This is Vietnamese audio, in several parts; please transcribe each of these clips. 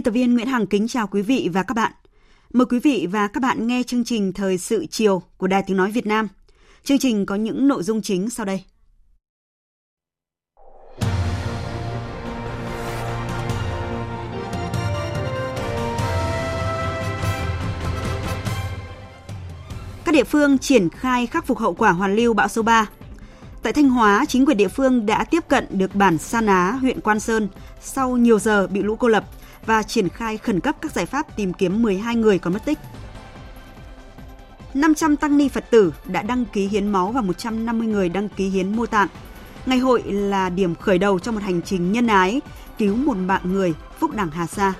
Biên tập viên Nguyễn Hằng kính chào quý vị và các bạn. Mời quý vị và các bạn nghe chương trình Thời sự chiều của Đài Tiếng Nói Việt Nam. Chương trình có những nội dung chính sau đây. Các địa phương triển khai khắc phục hậu quả hoàn lưu bão số 3. Tại Thanh Hóa, chính quyền địa phương đã tiếp cận được bản Sa Ná, huyện Quan Sơn sau nhiều giờ bị lũ cô lập và triển khai khẩn cấp các giải pháp tìm kiếm 12 người còn mất tích. 500 tăng ni Phật tử đã đăng ký hiến máu và 150 người đăng ký hiến mô tạng. Ngày hội là điểm khởi đầu cho một hành trình nhân ái, cứu một mạng người, phúc đảng Hà Sa.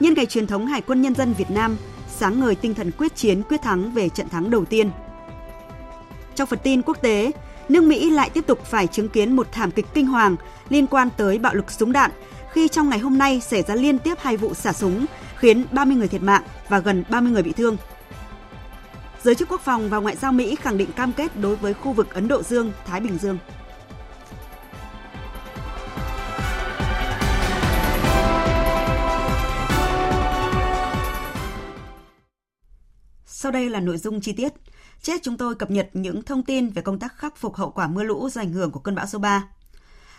Nhân ngày truyền thống Hải quân Nhân dân Việt Nam, sáng ngời tinh thần quyết chiến quyết thắng về trận thắng đầu tiên. Trong phần tin quốc tế, nước Mỹ lại tiếp tục phải chứng kiến một thảm kịch kinh hoàng liên quan tới bạo lực súng đạn khi trong ngày hôm nay xảy ra liên tiếp hai vụ xả súng khiến 30 người thiệt mạng và gần 30 người bị thương. Giới chức quốc phòng và ngoại giao Mỹ khẳng định cam kết đối với khu vực Ấn Độ Dương, Thái Bình Dương. Sau đây là nội dung chi tiết. Chết chúng tôi cập nhật những thông tin về công tác khắc phục hậu quả mưa lũ do ảnh hưởng của cơn bão số 3.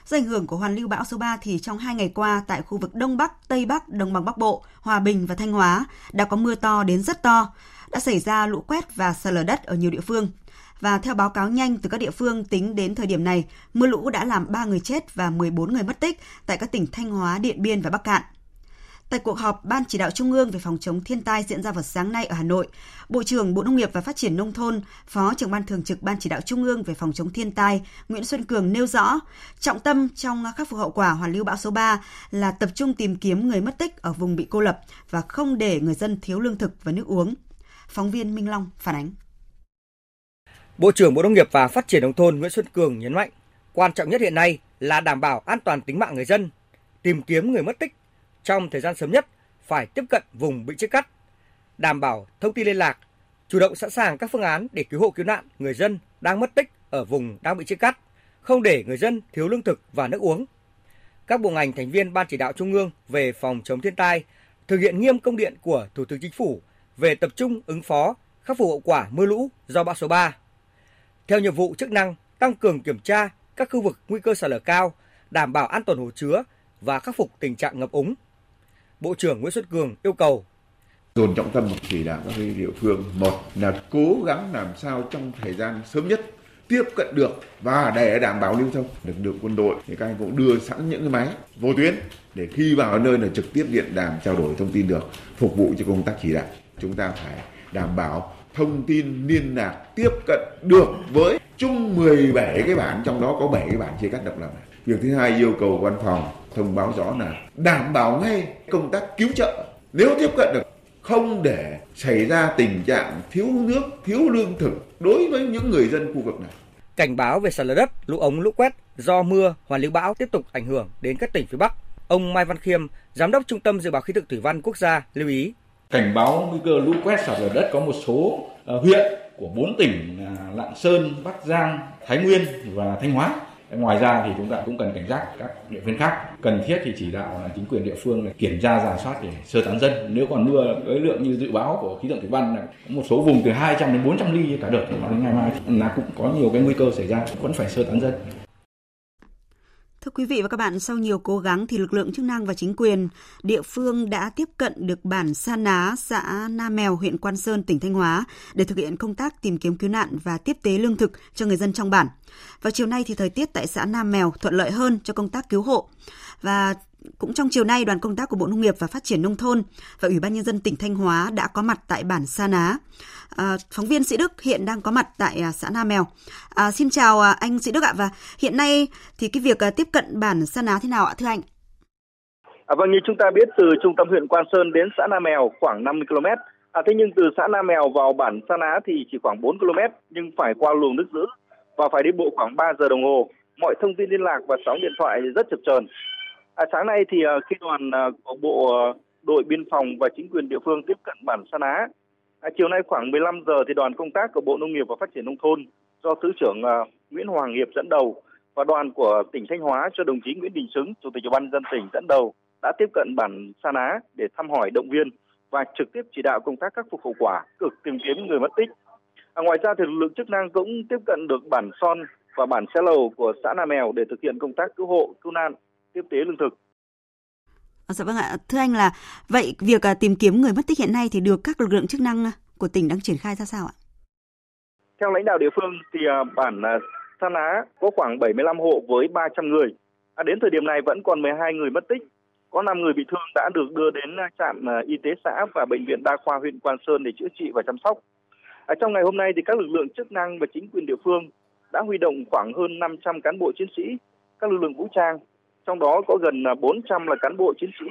Do ảnh hưởng của hoàn lưu bão số 3 thì trong hai ngày qua tại khu vực Đông Bắc, Tây Bắc, Đồng bằng Bắc Bộ, Hòa Bình và Thanh Hóa đã có mưa to đến rất to, đã xảy ra lũ quét và sạt lở đất ở nhiều địa phương. Và theo báo cáo nhanh từ các địa phương tính đến thời điểm này, mưa lũ đã làm 3 người chết và 14 người mất tích tại các tỉnh Thanh Hóa, Điện Biên và Bắc Cạn. Tại cuộc họp Ban chỉ đạo Trung ương về phòng chống thiên tai diễn ra vào sáng nay ở Hà Nội, Bộ trưởng Bộ Nông nghiệp và Phát triển Nông thôn, Phó trưởng Ban Thường trực Ban chỉ đạo Trung ương về phòng chống thiên tai Nguyễn Xuân Cường nêu rõ, trọng tâm trong khắc phục hậu quả hoàn lưu bão số 3 là tập trung tìm kiếm người mất tích ở vùng bị cô lập và không để người dân thiếu lương thực và nước uống. Phóng viên Minh Long phản ánh. Bộ trưởng Bộ Nông nghiệp và Phát triển Nông thôn Nguyễn Xuân Cường nhấn mạnh, quan trọng nhất hiện nay là đảm bảo an toàn tính mạng người dân, tìm kiếm người mất tích trong thời gian sớm nhất phải tiếp cận vùng bị chia cắt, đảm bảo thông tin liên lạc, chủ động sẵn sàng các phương án để cứu hộ cứu nạn người dân đang mất tích ở vùng đang bị chia cắt, không để người dân thiếu lương thực và nước uống. Các bộ ngành thành viên Ban chỉ đạo Trung ương về phòng chống thiên tai thực hiện nghiêm công điện của Thủ tướng Chính phủ về tập trung ứng phó, khắc phục hậu quả mưa lũ do bão số 3. Theo nhiệm vụ chức năng tăng cường kiểm tra các khu vực nguy cơ sạt lở cao, đảm bảo an toàn hồ chứa và khắc phục tình trạng ngập úng, Bộ trưởng Nguyễn Xuân Cường yêu cầu. Dồn trọng tâm chỉ đạo các địa phương, một là cố gắng làm sao trong thời gian sớm nhất tiếp cận được và để đảm bảo lưu thông. Lực lượng quân đội thì các anh cũng đưa sẵn những cái máy vô tuyến để khi vào nơi là trực tiếp điện đàm trao đổi thông tin được, phục vụ cho công tác chỉ đạo. Chúng ta phải đảm bảo thông tin liên lạc tiếp cận được với chung 17 cái bản, trong đó có 7 cái bản chia cắt độc lập việc thứ hai yêu cầu văn phòng thông báo rõ là đảm bảo ngay công tác cứu trợ nếu tiếp cận được không để xảy ra tình trạng thiếu nước, thiếu lương thực đối với những người dân khu vực này. Cảnh báo về sạt lở đất, lũ ống, lũ quét do mưa, hoàn lưu bão tiếp tục ảnh hưởng đến các tỉnh phía Bắc. Ông Mai Văn Khiêm, Giám đốc Trung tâm Dự báo Khí tượng Thủy văn Quốc gia lưu ý. Cảnh báo nguy cơ lũ quét sạt lở đất có một số uh, huyện của bốn tỉnh là Lạng Sơn, Bắc Giang, Thái Nguyên và Thanh Hóa ngoài ra thì chúng ta cũng cần cảnh giác các địa phương khác. Cần thiết thì chỉ đạo là chính quyền địa phương là kiểm tra giả soát để sơ tán dân. Nếu còn mưa với lượng như dự báo của khí tượng thủy văn là một số vùng từ 200 đến 400 ly cả đợt thì đến ngày mai là cũng có nhiều cái nguy cơ xảy ra vẫn phải sơ tán dân. Thưa quý vị và các bạn, sau nhiều cố gắng thì lực lượng chức năng và chính quyền địa phương đã tiếp cận được bản Sa Ná, xã Na Mèo, huyện Quan Sơn, tỉnh Thanh Hóa để thực hiện công tác tìm kiếm cứu nạn và tiếp tế lương thực cho người dân trong bản. Vào chiều nay thì thời tiết tại xã Nam Mèo thuận lợi hơn cho công tác cứu hộ. Và cũng trong chiều nay, đoàn công tác của Bộ Nông nghiệp và Phát triển Nông thôn và Ủy ban Nhân dân tỉnh Thanh Hóa đã có mặt tại bản Sa Ná. À, phóng viên Sĩ Đức hiện đang có mặt tại à, xã Nam Mèo. À, xin chào à, anh Sĩ Đức ạ và hiện nay thì cái việc à, tiếp cận bản Sa Ná thế nào ạ thưa anh? À, vâng như chúng ta biết từ trung tâm huyện Quan Sơn đến xã Nam Mèo khoảng 50 km. À, thế nhưng từ xã Nam Mèo vào bản Sa Ná thì chỉ khoảng 4 km nhưng phải qua luồng nước giữ và phải đi bộ khoảng 3 giờ đồng hồ. Mọi thông tin liên lạc và sóng điện thoại rất chập chờn. À, sáng nay thì à, khi đoàn à, của bộ à, đội biên phòng và chính quyền địa phương tiếp cận bản Sa Ná, à, chiều nay khoảng 15 giờ thì đoàn công tác của Bộ Nông nghiệp và Phát triển nông thôn do thứ trưởng Nguyễn Hoàng Hiệp dẫn đầu và đoàn của tỉnh Thanh Hóa cho đồng chí Nguyễn Đình Xứng, Chủ tịch Ủy ban dân tỉnh dẫn đầu đã tiếp cận bản Sa Ná để thăm hỏi động viên và trực tiếp chỉ đạo công tác khắc phục hậu quả, cực tìm kiếm người mất tích. À, ngoài ra thì lực lượng chức năng cũng tiếp cận được bản Son và bản Xe Lầu của xã Nam Mèo để thực hiện công tác cứu hộ, cứu nạn, tiếp tế lương thực. À, dạ vâng ạ, thưa anh là vậy việc à, tìm kiếm người mất tích hiện nay thì được các lực lượng chức năng của tỉnh đang triển khai ra sao ạ? Theo lãnh đạo địa phương thì à, bản à, Sa Ná có khoảng 75 hộ với 300 người. À, đến thời điểm này vẫn còn 12 người mất tích. Có 5 người bị thương đã được đưa đến trạm y tế xã và bệnh viện đa khoa huyện Quan Sơn để chữa trị và chăm sóc. À, trong ngày hôm nay thì các lực lượng chức năng và chính quyền địa phương đã huy động khoảng hơn 500 cán bộ chiến sĩ, các lực lượng vũ trang trong đó có gần à, 400 là cán bộ chiến sĩ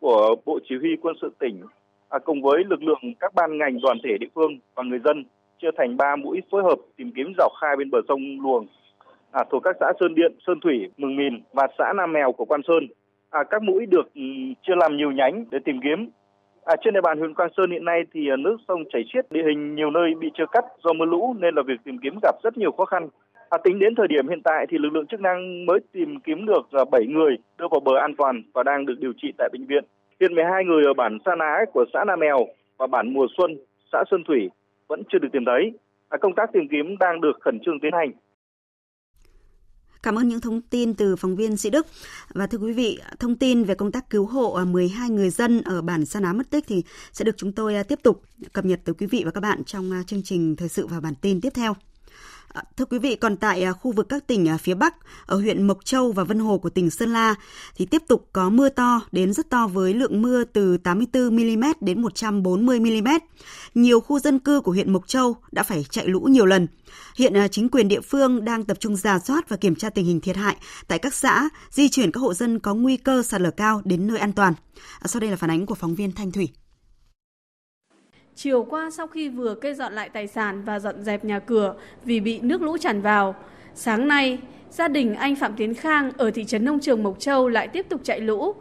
của Bộ Chỉ huy Quân sự tỉnh à, cùng với lực lượng các ban ngành đoàn thể địa phương và người dân chia thành 3 mũi phối hợp tìm kiếm dọc khai bên bờ sông Luồng à, thuộc các xã Sơn Điện, Sơn Thủy, Mừng Mìn và xã Nam Mèo của Quan Sơn. À, các mũi được ừ, chia làm nhiều nhánh để tìm kiếm. À, trên địa bàn huyện Quang Sơn hiện nay thì à, nước sông chảy xiết, địa hình nhiều nơi bị chia cắt do mưa lũ nên là việc tìm kiếm gặp rất nhiều khó khăn. À, tính đến thời điểm hiện tại thì lực lượng chức năng mới tìm kiếm được à, 7 người đưa vào bờ an toàn và đang được điều trị tại bệnh viện. Hiện 12 người ở bản Sa Ná của xã Nam Mèo và bản Mùa Xuân, xã Sơn Thủy vẫn chưa được tìm thấy. À, công tác tìm kiếm đang được khẩn trương tiến hành. Cảm ơn những thông tin từ phóng viên Sĩ Đức. Và thưa quý vị, thông tin về công tác cứu hộ à, 12 người dân ở bản Sa Ná mất tích thì sẽ được chúng tôi à, tiếp tục cập nhật tới quý vị và các bạn trong à, chương trình thời sự và bản tin tiếp theo. À, thưa quý vị, còn tại à, khu vực các tỉnh à, phía Bắc, ở huyện Mộc Châu và Vân Hồ của tỉnh Sơn La thì tiếp tục có mưa to đến rất to với lượng mưa từ 84 mm đến 140 mm. Nhiều khu dân cư của huyện Mộc Châu đã phải chạy lũ nhiều lần. Hiện chính quyền địa phương đang tập trung giả soát và kiểm tra tình hình thiệt hại tại các xã, di chuyển các hộ dân có nguy cơ sạt lở cao đến nơi an toàn. Sau đây là phản ánh của phóng viên Thanh Thủy. Chiều qua sau khi vừa kê dọn lại tài sản và dọn dẹp nhà cửa vì bị nước lũ tràn vào, sáng nay, gia đình anh Phạm Tiến Khang ở thị trấn Nông Trường Mộc Châu lại tiếp tục chạy lũ.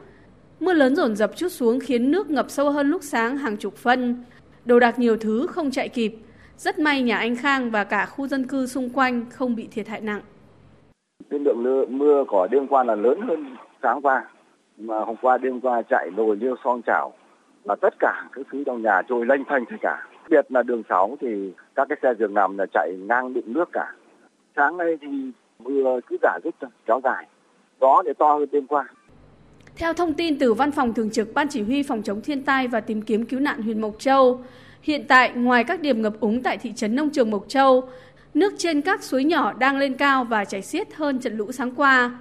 Mưa lớn dồn dập chút xuống khiến nước ngập sâu hơn lúc sáng hàng chục phân. Đồ đạc nhiều thứ không chạy kịp. Rất may nhà anh Khang và cả khu dân cư xung quanh không bị thiệt hại nặng. Cái lượng mưa có đêm qua là lớn hơn sáng qua. Mà hôm qua đêm qua chạy nồi liêu song chảo là tất cả các thứ trong nhà trôi lênh phênh tất cả. Biệt là đường 6 thì các cái xe giường nằm là chạy ngang đựng nước cả. Sáng nay thì mưa cứ giả dứt kéo dài. Gió để to hơn đêm qua. Theo thông tin từ Văn phòng Thường trực Ban Chỉ huy Phòng chống thiên tai và tìm kiếm cứu nạn huyện Mộc Châu, hiện tại ngoài các điểm ngập úng tại thị trấn Nông Trường Mộc Châu, nước trên các suối nhỏ đang lên cao và chảy xiết hơn trận lũ sáng qua.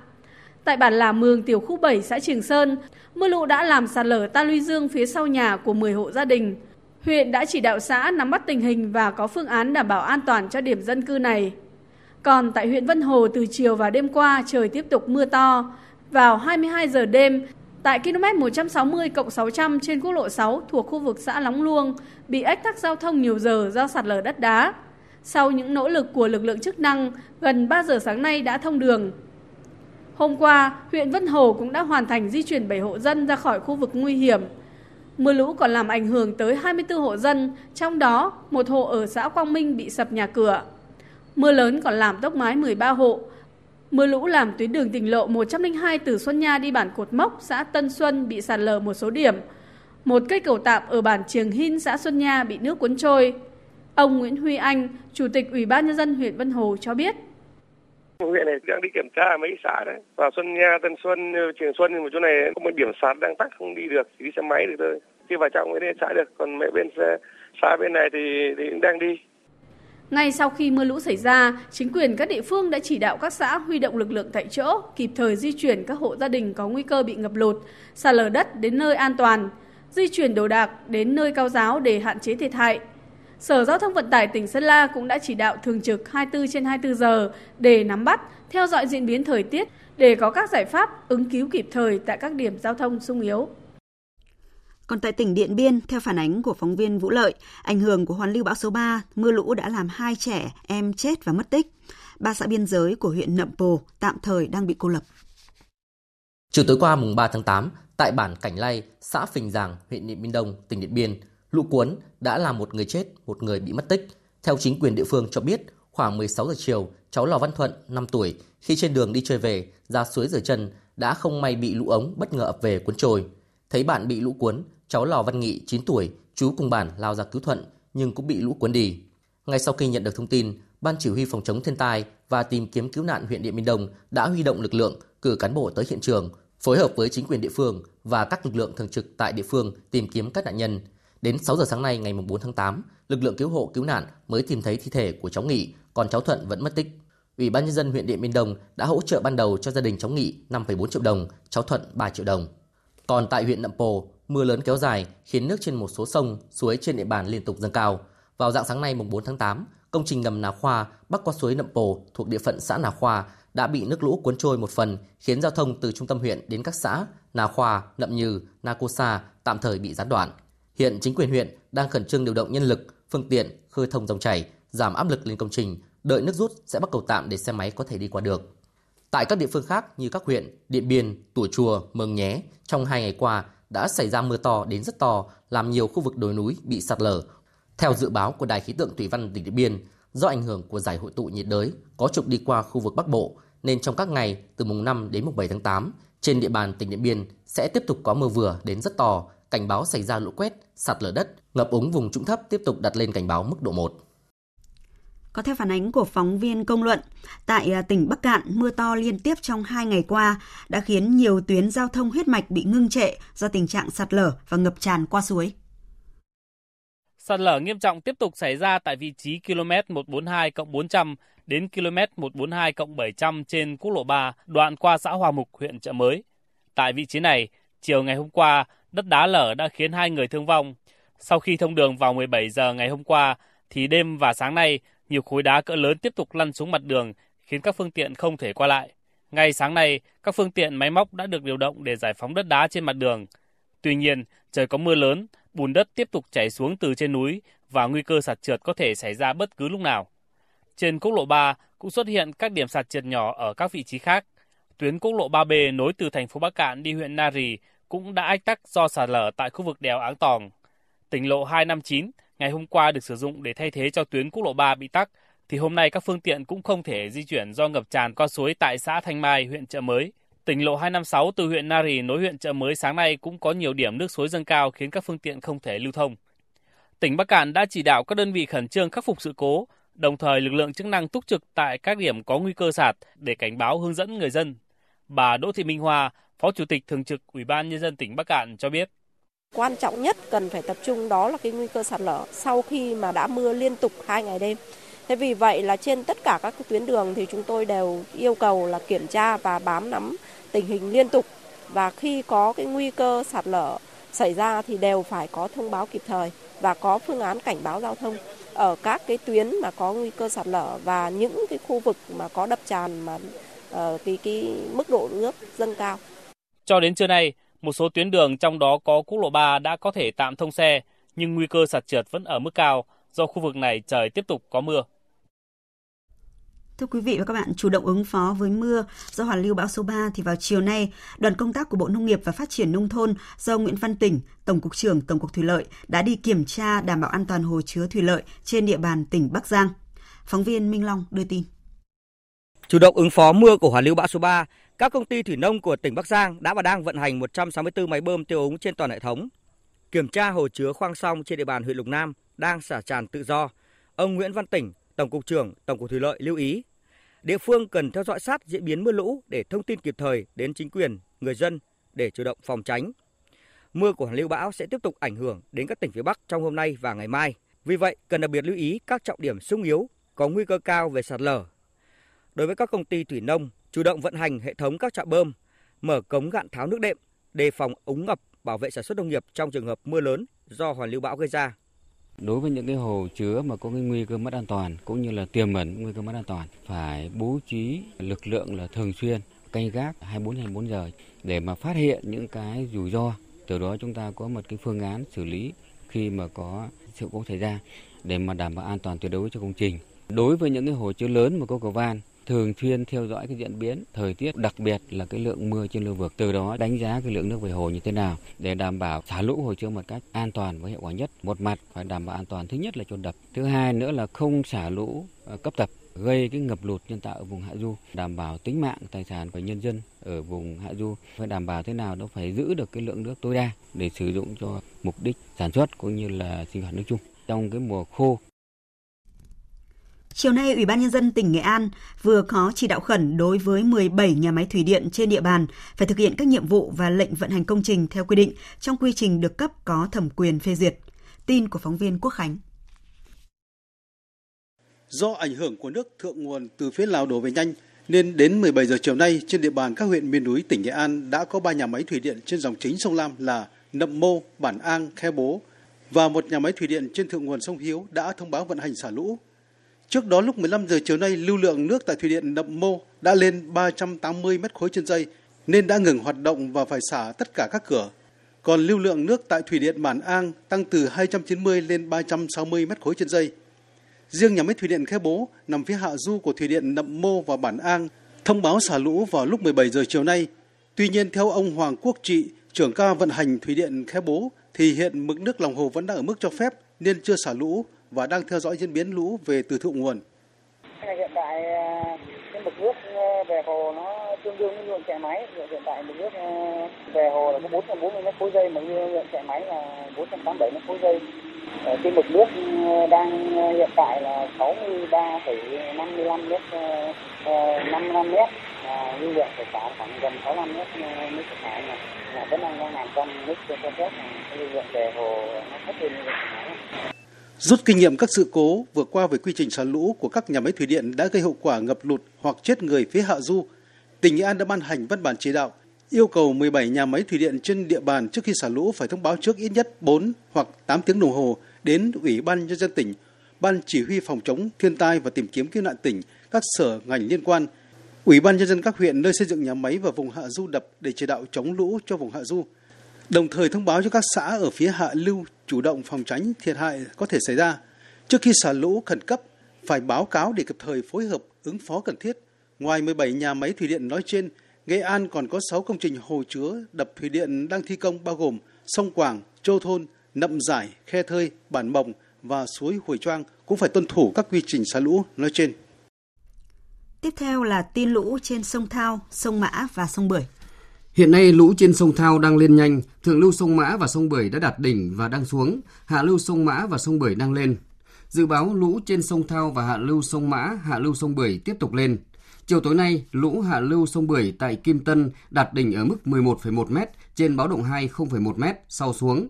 Tại bản Là Mường, tiểu khu 7, xã Trường Sơn, mưa lũ đã làm sạt lở ta luy dương phía sau nhà của 10 hộ gia đình. Huyện đã chỉ đạo xã nắm bắt tình hình và có phương án đảm bảo an toàn cho điểm dân cư này. Còn tại huyện Vân Hồ từ chiều và đêm qua trời tiếp tục mưa to. Vào 22 giờ đêm, tại km 160 600 trên quốc lộ 6 thuộc khu vực xã Lóng Luông bị ách tắc giao thông nhiều giờ do sạt lở đất đá. Sau những nỗ lực của lực lượng chức năng, gần 3 giờ sáng nay đã thông đường, Hôm qua, huyện Vân Hồ cũng đã hoàn thành di chuyển 7 hộ dân ra khỏi khu vực nguy hiểm. Mưa lũ còn làm ảnh hưởng tới 24 hộ dân, trong đó một hộ ở xã Quang Minh bị sập nhà cửa. Mưa lớn còn làm tốc mái 13 hộ. Mưa lũ làm tuyến đường tỉnh lộ 102 từ Xuân Nha đi bản Cột Mốc, xã Tân Xuân bị sạt lở một số điểm. Một cây cầu tạm ở bản Trường Hin, xã Xuân Nha bị nước cuốn trôi. Ông Nguyễn Huy Anh, Chủ tịch Ủy ban Nhân dân huyện Vân Hồ cho biết. Huyện này đang đi kiểm tra mấy xã đấy. Vào Xuân Nha, Tân Xuân, Trường Xuân một chỗ này có một điểm sạt đang tắc không đi được, chỉ đi xe máy được thôi. Khi vào trong mới xã được, còn mẹ bên xã bên này thì, thì đang đi. Ngay sau khi mưa lũ xảy ra, chính quyền các địa phương đã chỉ đạo các xã huy động lực lượng tại chỗ, kịp thời di chuyển các hộ gia đình có nguy cơ bị ngập lụt, sạt lở đất đến nơi an toàn, di chuyển đồ đạc đến nơi cao giáo để hạn chế thiệt hại. Sở Giao thông Vận tải tỉnh Sơn La cũng đã chỉ đạo thường trực 24 trên 24 giờ để nắm bắt, theo dõi diễn biến thời tiết để có các giải pháp ứng cứu kịp thời tại các điểm giao thông sung yếu. Còn tại tỉnh Điện Biên, theo phản ánh của phóng viên Vũ Lợi, ảnh hưởng của hoàn lưu bão số 3, mưa lũ đã làm hai trẻ em chết và mất tích. Ba xã biên giới của huyện Nậm Pồ tạm thời đang bị cô lập. Chiều tối qua mùng 3 tháng 8, tại bản Cảnh Lay, xã Phình Giàng, huyện Điện Biên Đông, tỉnh Điện Biên, lũ cuốn đã làm một người chết, một người bị mất tích. Theo chính quyền địa phương cho biết, khoảng 16 giờ chiều, cháu Lò Văn Thuận, 5 tuổi, khi trên đường đi chơi về, ra suối rửa chân, đã không may bị lũ ống bất ngờ ập về cuốn trôi. Thấy bạn bị lũ cuốn, cháu Lò Văn Nghị 9 tuổi, chú cùng bản lao ra cứu Thuận nhưng cũng bị lũ cuốn đi. Ngay sau khi nhận được thông tin, Ban chỉ huy phòng chống thiên tai và tìm kiếm cứu nạn huyện Điện Biên Đông đã huy động lực lượng, cử cán bộ tới hiện trường, phối hợp với chính quyền địa phương và các lực lượng thường trực tại địa phương tìm kiếm các nạn nhân. Đến 6 giờ sáng nay ngày 4 tháng 8, lực lượng cứu hộ cứu nạn mới tìm thấy thi thể của cháu Nghị, còn cháu Thuận vẫn mất tích. Ủy ban nhân dân huyện Điện Biên Đông đã hỗ trợ ban đầu cho gia đình cháu Nghị 5,4 triệu đồng, cháu Thuận 3 triệu đồng. Còn tại huyện Nậm Pồ, Mưa lớn kéo dài khiến nước trên một số sông, suối trên địa bàn liên tục dâng cao. Vào dạng sáng nay mùng 4 tháng 8, công trình ngầm Nà Khoa bắc qua suối Nậm Pồ thuộc địa phận xã Nà Khoa đã bị nước lũ cuốn trôi một phần, khiến giao thông từ trung tâm huyện đến các xã Nà Khoa, Nậm như Na Cô Sa tạm thời bị gián đoạn. Hiện chính quyền huyện đang khẩn trương điều động nhân lực, phương tiện, khơi thông dòng chảy, giảm áp lực lên công trình, đợi nước rút sẽ bắt cầu tạm để xe máy có thể đi qua được. Tại các địa phương khác như các huyện Điện Biên, Tủa Chùa, Mường Nhé, trong hai ngày qua đã xảy ra mưa to đến rất to, làm nhiều khu vực đồi núi bị sạt lở. Theo dự báo của Đài khí tượng thủy văn tỉnh Điện Biên, do ảnh hưởng của giải hội tụ nhiệt đới có trục đi qua khu vực Bắc Bộ, nên trong các ngày từ mùng 5 đến mùng 7 tháng 8, trên địa bàn tỉnh Điện Biên sẽ tiếp tục có mưa vừa đến rất to, cảnh báo xảy ra lũ quét, sạt lở đất, ngập úng vùng trũng thấp tiếp tục đặt lên cảnh báo mức độ 1. Có theo phản ánh của phóng viên công luận, tại à, tỉnh Bắc Cạn, mưa to liên tiếp trong hai ngày qua đã khiến nhiều tuyến giao thông huyết mạch bị ngưng trệ do tình trạng sạt lở và ngập tràn qua suối. Sạt lở nghiêm trọng tiếp tục xảy ra tại vị trí km 142 400 đến km 142 700 trên quốc lộ 3, đoạn qua xã Hòa Mục, huyện Trợ Mới. Tại vị trí này, chiều ngày hôm qua, đất đá lở đã khiến hai người thương vong. Sau khi thông đường vào 17 giờ ngày hôm qua, thì đêm và sáng nay, nhiều khối đá cỡ lớn tiếp tục lăn xuống mặt đường, khiến các phương tiện không thể qua lại. Ngay sáng nay, các phương tiện máy móc đã được điều động để giải phóng đất đá trên mặt đường. Tuy nhiên, trời có mưa lớn, bùn đất tiếp tục chảy xuống từ trên núi và nguy cơ sạt trượt có thể xảy ra bất cứ lúc nào. Trên quốc lộ 3 cũng xuất hiện các điểm sạt trượt nhỏ ở các vị trí khác. Tuyến quốc lộ 3B nối từ thành phố Bắc Cạn đi huyện Nari cũng đã ách tắc do sạt lở tại khu vực đèo Áng Tòng. Tỉnh lộ 259 ngày hôm qua được sử dụng để thay thế cho tuyến quốc lộ 3 bị tắc, thì hôm nay các phương tiện cũng không thể di chuyển do ngập tràn qua suối tại xã Thanh Mai, huyện Chợ Mới. Tỉnh lộ 256 từ huyện Nari nối huyện Chợ Mới sáng nay cũng có nhiều điểm nước suối dâng cao khiến các phương tiện không thể lưu thông. Tỉnh Bắc Cạn đã chỉ đạo các đơn vị khẩn trương khắc phục sự cố, đồng thời lực lượng chức năng túc trực tại các điểm có nguy cơ sạt để cảnh báo hướng dẫn người dân. Bà Đỗ Thị Minh Hoa, Phó Chủ tịch Thường trực Ủy ban Nhân dân tỉnh Bắc Cạn cho biết. Quan trọng nhất cần phải tập trung đó là cái nguy cơ sạt lở sau khi mà đã mưa liên tục hai ngày đêm. Thế vì vậy là trên tất cả các tuyến đường thì chúng tôi đều yêu cầu là kiểm tra và bám nắm tình hình liên tục và khi có cái nguy cơ sạt lở xảy ra thì đều phải có thông báo kịp thời và có phương án cảnh báo giao thông ở các cái tuyến mà có nguy cơ sạt lở và những cái khu vực mà có đập tràn mà uh, cái cái mức độ nước dâng cao. Cho đến trưa nay, một số tuyến đường trong đó có quốc lộ 3 đã có thể tạm thông xe, nhưng nguy cơ sạt trượt vẫn ở mức cao do khu vực này trời tiếp tục có mưa. Thưa quý vị và các bạn, chủ động ứng phó với mưa do hoàn lưu bão số 3 thì vào chiều nay, đoàn công tác của Bộ Nông nghiệp và Phát triển Nông thôn do Nguyễn Văn Tỉnh, Tổng cục trưởng Tổng cục Thủy lợi đã đi kiểm tra đảm bảo an toàn hồ chứa thủy lợi trên địa bàn tỉnh Bắc Giang. Phóng viên Minh Long đưa tin. Chủ động ứng phó mưa của hoàn lưu bão số 3, các công ty thủy nông của tỉnh Bắc Giang đã và đang vận hành 164 máy bơm tiêu úng trên toàn hệ thống. Kiểm tra hồ chứa khoang song trên địa bàn huyện Lục Nam đang xả tràn tự do. Ông Nguyễn Văn Tỉnh, Tổng cục trưởng Tổng cục Thủy lợi lưu ý Địa phương cần theo dõi sát diễn biến mưa lũ để thông tin kịp thời đến chính quyền, người dân để chủ động phòng tránh. Mưa của hoàn lưu bão sẽ tiếp tục ảnh hưởng đến các tỉnh phía Bắc trong hôm nay và ngày mai. Vì vậy, cần đặc biệt lưu ý các trọng điểm sung yếu có nguy cơ cao về sạt lở. Đối với các công ty thủy nông, chủ động vận hành hệ thống các trạm bơm, mở cống gạn tháo nước đệm, đề phòng úng ngập, bảo vệ sản xuất nông nghiệp trong trường hợp mưa lớn do hoàn lưu bão gây ra. Đối với những cái hồ chứa mà có cái nguy cơ mất an toàn cũng như là tiềm ẩn nguy cơ mất an toàn phải bố trí lực lượng là thường xuyên canh gác 24 24 giờ để mà phát hiện những cái rủi ro từ đó chúng ta có một cái phương án xử lý khi mà có sự cố xảy ra để mà đảm bảo an toàn tuyệt đối cho công trình. Đối với những cái hồ chứa lớn mà có cầu van thường xuyên theo dõi cái diễn biến thời tiết, đặc biệt là cái lượng mưa trên lưu vực. Từ đó đánh giá cái lượng nước về hồ như thế nào để đảm bảo xả lũ hồ chứa một cách an toàn và hiệu quả nhất. Một mặt phải đảm bảo an toàn, thứ nhất là chôn đập, thứ hai nữa là không xả lũ ờ, cấp tập, gây cái ngập lụt nhân tạo ở vùng hạ du, đảm bảo tính mạng tài sản của nhân dân ở vùng hạ du. Phải đảm bảo thế nào nó phải giữ được cái lượng nước tối đa để sử dụng cho mục đích sản xuất cũng như là sinh hoạt nước chung. Trong cái mùa khô Chiều nay, Ủy ban Nhân dân tỉnh Nghệ An vừa có chỉ đạo khẩn đối với 17 nhà máy thủy điện trên địa bàn phải thực hiện các nhiệm vụ và lệnh vận hành công trình theo quy định trong quy trình được cấp có thẩm quyền phê duyệt. Tin của phóng viên Quốc Khánh. Do ảnh hưởng của nước thượng nguồn từ phía Lào đổ về nhanh, nên đến 17 giờ chiều nay trên địa bàn các huyện miền núi tỉnh Nghệ An đã có 3 nhà máy thủy điện trên dòng chính sông Lam là Nậm Mô, Bản An, Khe Bố và một nhà máy thủy điện trên thượng nguồn sông Hiếu đã thông báo vận hành xả lũ Trước đó lúc 15 giờ chiều nay, lưu lượng nước tại thủy điện Nậm Mô đã lên 380 mét khối trên giây nên đã ngừng hoạt động và phải xả tất cả các cửa. Còn lưu lượng nước tại thủy điện Bản An tăng từ 290 lên 360 mét khối trên giây. Riêng nhà máy thủy điện Khe Bố nằm phía hạ du của thủy điện Nậm Mô và Bản An thông báo xả lũ vào lúc 17 giờ chiều nay. Tuy nhiên theo ông Hoàng Quốc Trị, trưởng ca vận hành thủy điện Khe Bố thì hiện mực nước lòng hồ vẫn đang ở mức cho phép nên chưa xả lũ và đang theo dõi diễn biến lũ về từ thượng nguồn. Hiện tại ờ, cái mực nước ờ, về hồ nó tương đương với lượng chạy máy. Hiện tại mực nước ờ, về hồ là có 440 mét khối giây mà lượng chạy máy là 487 mét khối giây. Cái mực nước đang hiện tại là 63,55 mét 55 mét à, lưu lượng phải xả khoảng gần 65 mét nước thải này là vẫn đang nằm trong nước cho phép lưu lượng về hồ nó thấp hơn lưu lượng máy. Rút kinh nghiệm các sự cố vừa qua về quy trình xả lũ của các nhà máy thủy điện đã gây hậu quả ngập lụt hoặc chết người phía hạ du, tỉnh Nghệ An đã ban hành văn bản chỉ đạo yêu cầu 17 nhà máy thủy điện trên địa bàn trước khi xả lũ phải thông báo trước ít nhất 4 hoặc 8 tiếng đồng hồ đến Ủy ban nhân dân tỉnh, Ban chỉ huy phòng chống thiên tai và tìm kiếm cứu nạn tỉnh, các sở ngành liên quan, Ủy ban nhân dân các huyện nơi xây dựng nhà máy và vùng hạ du đập để chỉ đạo chống lũ cho vùng hạ du. Đồng thời thông báo cho các xã ở phía hạ lưu chủ động phòng tránh thiệt hại có thể xảy ra. Trước khi xả lũ khẩn cấp, phải báo cáo để kịp thời phối hợp ứng phó cần thiết. Ngoài 17 nhà máy thủy điện nói trên, Nghệ An còn có 6 công trình hồ chứa đập thủy điện đang thi công bao gồm sông Quảng, Châu Thôn, Nậm Giải, Khe Thơi, Bản Mồng và suối Hồi Choang cũng phải tuân thủ các quy trình xả lũ nói trên. Tiếp theo là tin lũ trên sông Thao, sông Mã và sông Bưởi. Hiện nay lũ trên sông Thao đang lên nhanh, thượng lưu sông Mã và sông Bưởi đã đạt đỉnh và đang xuống, hạ lưu sông Mã và sông Bưởi đang lên. Dự báo lũ trên sông Thao và hạ lưu sông Mã, hạ lưu sông Bưởi tiếp tục lên. Chiều tối nay, lũ hạ lưu sông Bưởi tại Kim Tân đạt đỉnh ở mức 11,1 m, trên báo động 2 0,1 m, sau xuống.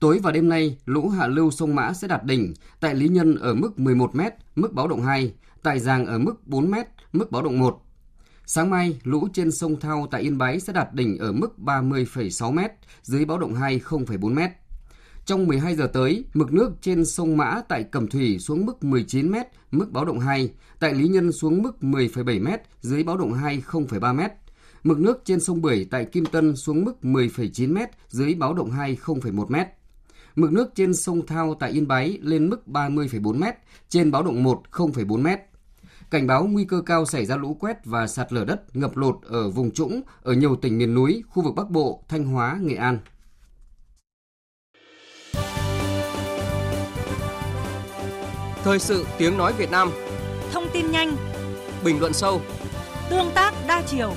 Tối và đêm nay, lũ hạ lưu sông Mã sẽ đạt đỉnh tại Lý Nhân ở mức 11 m, mức báo động 2, tại Giàng ở mức 4 m, mức báo động 1. Sáng mai, lũ trên sông Thao tại Yên Bái sẽ đạt đỉnh ở mức 30,6 m, dưới báo động 2 0,4 m. Trong 12 giờ tới, mực nước trên sông Mã tại Cẩm Thủy xuống mức 19 m, mức báo động 2, tại Lý Nhân xuống mức 10,7 m, dưới báo động 2 0,3 m. Mực nước trên sông Bưởi tại Kim Tân xuống mức 10,9 m, dưới báo động 2 0,1 m. Mực nước trên sông Thao tại Yên Bái lên mức 30,4 m, trên báo động 1 0,4 m cảnh báo nguy cơ cao xảy ra lũ quét và sạt lở đất, ngập lụt ở vùng trũng ở nhiều tỉnh miền núi, khu vực Bắc Bộ, Thanh Hóa, Nghệ An. Thời sự tiếng nói Việt Nam Thông tin nhanh Bình luận sâu Tương tác đa chiều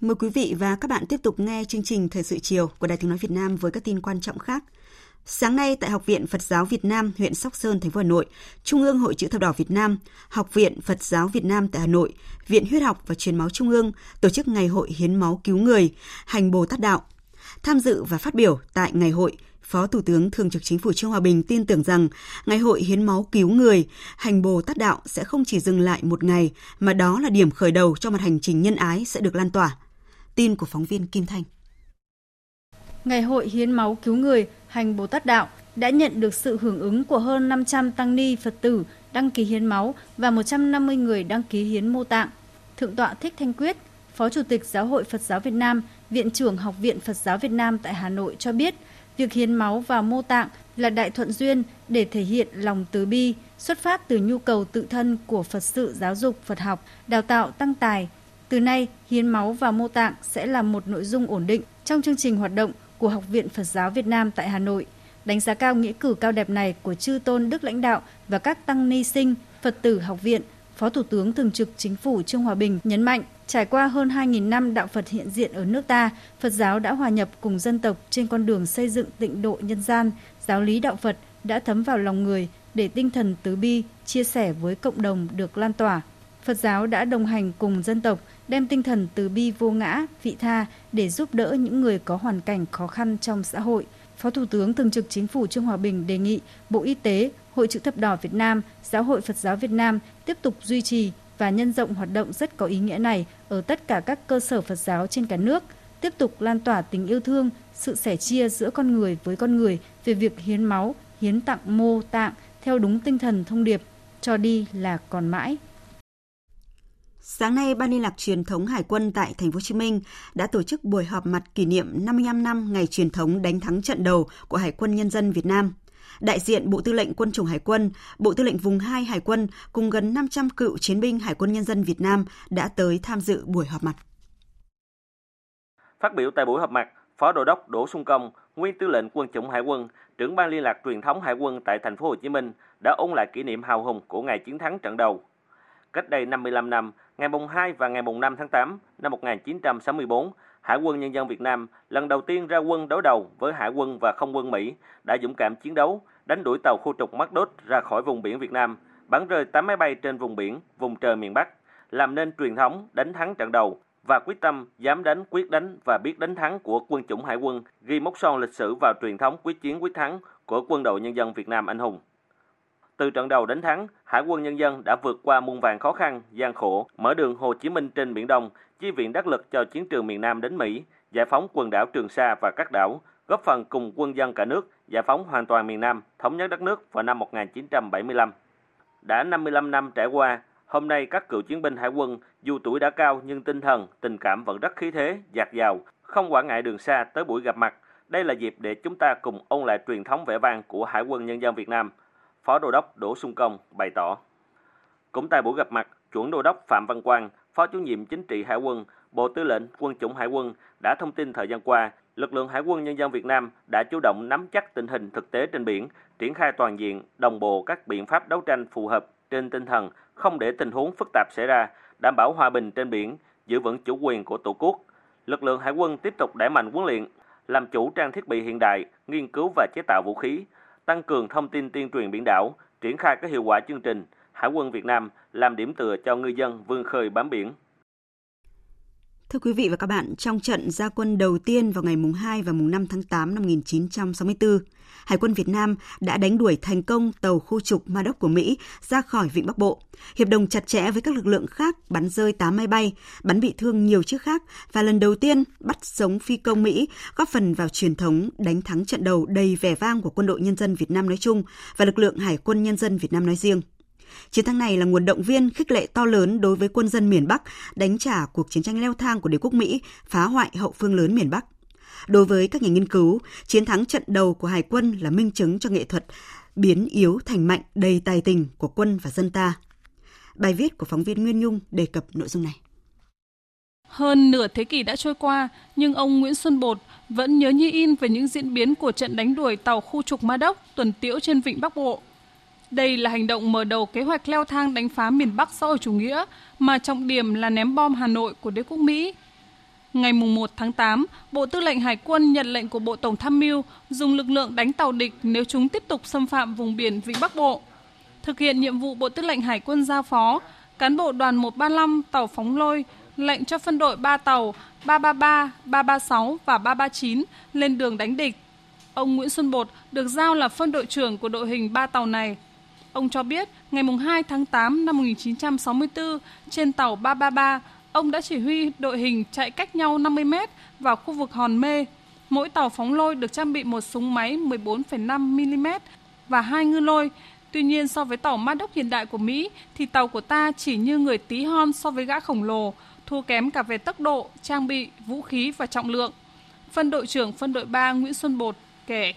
Mời quý vị và các bạn tiếp tục nghe chương trình Thời sự chiều của Đài Tiếng Nói Việt Nam với các tin quan trọng khác. Sáng nay tại Học viện Phật giáo Việt Nam, huyện Sóc Sơn, thành phố Hà Nội, Trung ương Hội chữ thập đỏ Việt Nam, Học viện Phật giáo Việt Nam tại Hà Nội, Viện Huyết học và Truyền máu Trung ương tổ chức Ngày hội hiến máu cứu người, hành Bồ Tát đạo. Tham dự và phát biểu tại ngày hội, Phó Thủ tướng Thường trực Chính phủ Trương Hòa Bình tin tưởng rằng Ngày hội hiến máu cứu người, hành Bồ Tát đạo sẽ không chỉ dừng lại một ngày, mà đó là điểm khởi đầu cho một hành trình nhân ái sẽ được lan tỏa. Tin của phóng viên Kim Thanh. Ngày hội hiến máu cứu người, hành Bồ Tát đạo đã nhận được sự hưởng ứng của hơn 500 tăng ni Phật tử đăng ký hiến máu và 150 người đăng ký hiến mô tạng. Thượng tọa Thích Thanh Quyết, Phó Chủ tịch Giáo hội Phật giáo Việt Nam, Viện trưởng Học viện Phật giáo Việt Nam tại Hà Nội cho biết, việc hiến máu và mô tạng là đại thuận duyên để thể hiện lòng từ bi, xuất phát từ nhu cầu tự thân của Phật sự giáo dục Phật học, đào tạo tăng tài. Từ nay, hiến máu và mô tạng sẽ là một nội dung ổn định trong chương trình hoạt động của Học viện Phật giáo Việt Nam tại Hà Nội. Đánh giá cao nghĩa cử cao đẹp này của chư tôn đức lãnh đạo và các tăng ni sinh, Phật tử học viện, Phó Thủ tướng Thường trực Chính phủ Trương Hòa Bình nhấn mạnh, trải qua hơn 2.000 năm đạo Phật hiện diện ở nước ta, Phật giáo đã hòa nhập cùng dân tộc trên con đường xây dựng tịnh độ nhân gian, giáo lý đạo Phật đã thấm vào lòng người để tinh thần tứ bi, chia sẻ với cộng đồng được lan tỏa. Phật giáo đã đồng hành cùng dân tộc, đem tinh thần từ bi vô ngã, vị tha để giúp đỡ những người có hoàn cảnh khó khăn trong xã hội. Phó Thủ tướng Thường trực Chính phủ Trương Hòa Bình đề nghị Bộ Y tế, Hội chữ thập đỏ Việt Nam, Giáo hội Phật giáo Việt Nam tiếp tục duy trì và nhân rộng hoạt động rất có ý nghĩa này ở tất cả các cơ sở Phật giáo trên cả nước, tiếp tục lan tỏa tình yêu thương, sự sẻ chia giữa con người với con người về việc hiến máu, hiến tặng mô tạng theo đúng tinh thần thông điệp cho đi là còn mãi. Sáng nay, Ban liên lạc truyền thống Hải quân tại Thành phố Hồ Chí Minh đã tổ chức buổi họp mặt kỷ niệm 55 năm ngày truyền thống đánh thắng trận đầu của Hải quân Nhân dân Việt Nam. Đại diện Bộ Tư lệnh Quân chủng Hải quân, Bộ Tư lệnh Vùng 2 Hải quân cùng gần 500 cựu chiến binh Hải quân Nhân dân Việt Nam đã tới tham dự buổi họp mặt. Phát biểu tại buổi họp mặt, Phó Đô đốc Đỗ Xuân Công, Nguyên Tư lệnh Quân chủng Hải quân, trưởng ban liên lạc truyền thống Hải quân tại Thành phố Hồ Chí Minh đã ôn lại kỷ niệm hào hùng của ngày chiến thắng trận đầu. Cách đây 55 năm, ngày mùng 2 và ngày mùng 5 tháng 8 năm 1964, Hải quân Nhân dân Việt Nam lần đầu tiên ra quân đối đầu với Hải quân và Không quân Mỹ đã dũng cảm chiến đấu, đánh đuổi tàu khu trục Mắc Đốt ra khỏi vùng biển Việt Nam, bắn rơi 8 máy bay trên vùng biển, vùng trời miền Bắc, làm nên truyền thống đánh thắng trận đầu và quyết tâm dám đánh, quyết đánh và biết đánh thắng của quân chủng Hải quân, ghi mốc son lịch sử vào truyền thống quyết chiến quyết thắng của quân đội nhân dân Việt Nam anh hùng. Từ trận đầu đến thắng, Hải quân Nhân dân đã vượt qua muôn vàn khó khăn, gian khổ, mở đường Hồ Chí Minh trên Biển Đông, chi viện đắc lực cho chiến trường miền Nam đến Mỹ, giải phóng quần đảo Trường Sa và các đảo, góp phần cùng quân dân cả nước giải phóng hoàn toàn miền Nam, thống nhất đất nước vào năm 1975. Đã 55 năm trải qua, hôm nay các cựu chiến binh hải quân dù tuổi đã cao nhưng tinh thần, tình cảm vẫn rất khí thế, dạt dào, không quản ngại đường xa tới buổi gặp mặt. Đây là dịp để chúng ta cùng ôn lại truyền thống vẻ vang của Hải quân Nhân dân Việt Nam, Phó Đô đốc Đỗ Xuân Công bày tỏ. Cũng tại buổi gặp mặt, chuẩn Đô đốc Phạm Văn Quang, Phó chủ nhiệm chính trị Hải quân, Bộ Tư lệnh Quân chủng Hải quân đã thông tin thời gian qua, lực lượng Hải quân Nhân dân Việt Nam đã chủ động nắm chắc tình hình thực tế trên biển, triển khai toàn diện, đồng bộ các biện pháp đấu tranh phù hợp trên tinh thần không để tình huống phức tạp xảy ra, đảm bảo hòa bình trên biển, giữ vững chủ quyền của Tổ quốc. Lực lượng Hải quân tiếp tục đẩy mạnh huấn luyện, làm chủ trang thiết bị hiện đại, nghiên cứu và chế tạo vũ khí, tăng cường thông tin tuyên truyền biển đảo, triển khai các hiệu quả chương trình Hải quân Việt Nam làm điểm tựa cho ngư dân vươn khơi bám biển. Thưa quý vị và các bạn, trong trận gia quân đầu tiên vào ngày mùng 2 và mùng 5 tháng 8 năm 1964, Hải quân Việt Nam đã đánh đuổi thành công tàu khu trục Ma Đốc của Mỹ ra khỏi Vịnh Bắc Bộ, hiệp đồng chặt chẽ với các lực lượng khác bắn rơi 8 máy bay, bắn bị thương nhiều chiếc khác và lần đầu tiên bắt sống phi công Mỹ, góp phần vào truyền thống đánh thắng trận đầu đầy vẻ vang của quân đội nhân dân Việt Nam nói chung và lực lượng Hải quân nhân dân Việt Nam nói riêng. Chiến thắng này là nguồn động viên khích lệ to lớn đối với quân dân miền Bắc đánh trả cuộc chiến tranh leo thang của đế quốc Mỹ, phá hoại hậu phương lớn miền Bắc. Đối với các nhà nghiên cứu, chiến thắng trận đầu của Hải quân là minh chứng cho nghệ thuật biến yếu thành mạnh đầy tài tình của quân và dân ta. Bài viết của phóng viên Nguyên Nhung đề cập nội dung này. Hơn nửa thế kỷ đã trôi qua, nhưng ông Nguyễn Xuân Bột vẫn nhớ như in về những diễn biến của trận đánh đuổi tàu khu trục Ma Đốc tuần tiễu trên vịnh Bắc Bộ. Đây là hành động mở đầu kế hoạch leo thang đánh phá miền Bắc xã hội chủ nghĩa mà trọng điểm là ném bom Hà Nội của đế quốc Mỹ. Ngày 1 tháng 8, Bộ Tư lệnh Hải quân nhận lệnh của Bộ Tổng tham mưu dùng lực lượng đánh tàu địch nếu chúng tiếp tục xâm phạm vùng biển Vịnh Bắc Bộ. Thực hiện nhiệm vụ Bộ Tư lệnh Hải quân giao phó, cán bộ đoàn 135 tàu phóng lôi lệnh cho phân đội 3 tàu 333, 336 và 339 lên đường đánh địch. Ông Nguyễn Xuân Bột được giao là phân đội trưởng của đội hình 3 tàu này. Ông cho biết, ngày 2 tháng 8 năm 1964, trên tàu 333, ông đã chỉ huy đội hình chạy cách nhau 50 mét vào khu vực Hòn Mê. Mỗi tàu phóng lôi được trang bị một súng máy 14,5 mm và hai ngư lôi. Tuy nhiên so với tàu ma đốc hiện đại của Mỹ thì tàu của ta chỉ như người tí hon so với gã khổng lồ, thua kém cả về tốc độ, trang bị, vũ khí và trọng lượng. Phân đội trưởng phân đội 3 Nguyễn Xuân Bột kể.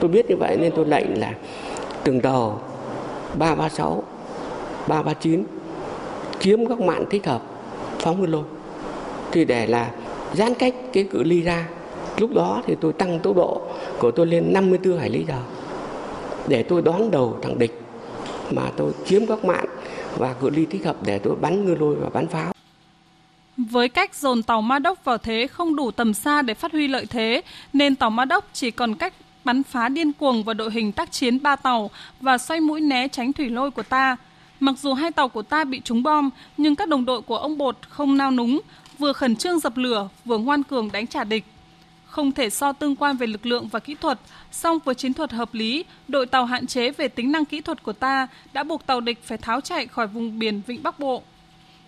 Tôi biết như vậy nên tôi lệnh là từng tàu 336, 339 kiếm các mạng thích hợp phóng nguyên lôi. Thì để là giãn cách cái cự ly ra, lúc đó thì tôi tăng tốc độ của tôi lên 54 hải lý giờ để tôi đón đầu thằng địch mà tôi chiếm các mạng và cự ly thích hợp để tôi bắn ngư lôi và bắn pháo. Với cách dồn tàu Ma Đốc vào thế không đủ tầm xa để phát huy lợi thế, nên tàu Ma Đốc chỉ còn cách bắn phá điên cuồng vào đội hình tác chiến ba tàu và xoay mũi né tránh thủy lôi của ta. Mặc dù hai tàu của ta bị trúng bom, nhưng các đồng đội của ông Bột không nao núng, vừa khẩn trương dập lửa, vừa ngoan cường đánh trả địch. Không thể so tương quan về lực lượng và kỹ thuật, song với chiến thuật hợp lý, đội tàu hạn chế về tính năng kỹ thuật của ta đã buộc tàu địch phải tháo chạy khỏi vùng biển Vịnh Bắc Bộ.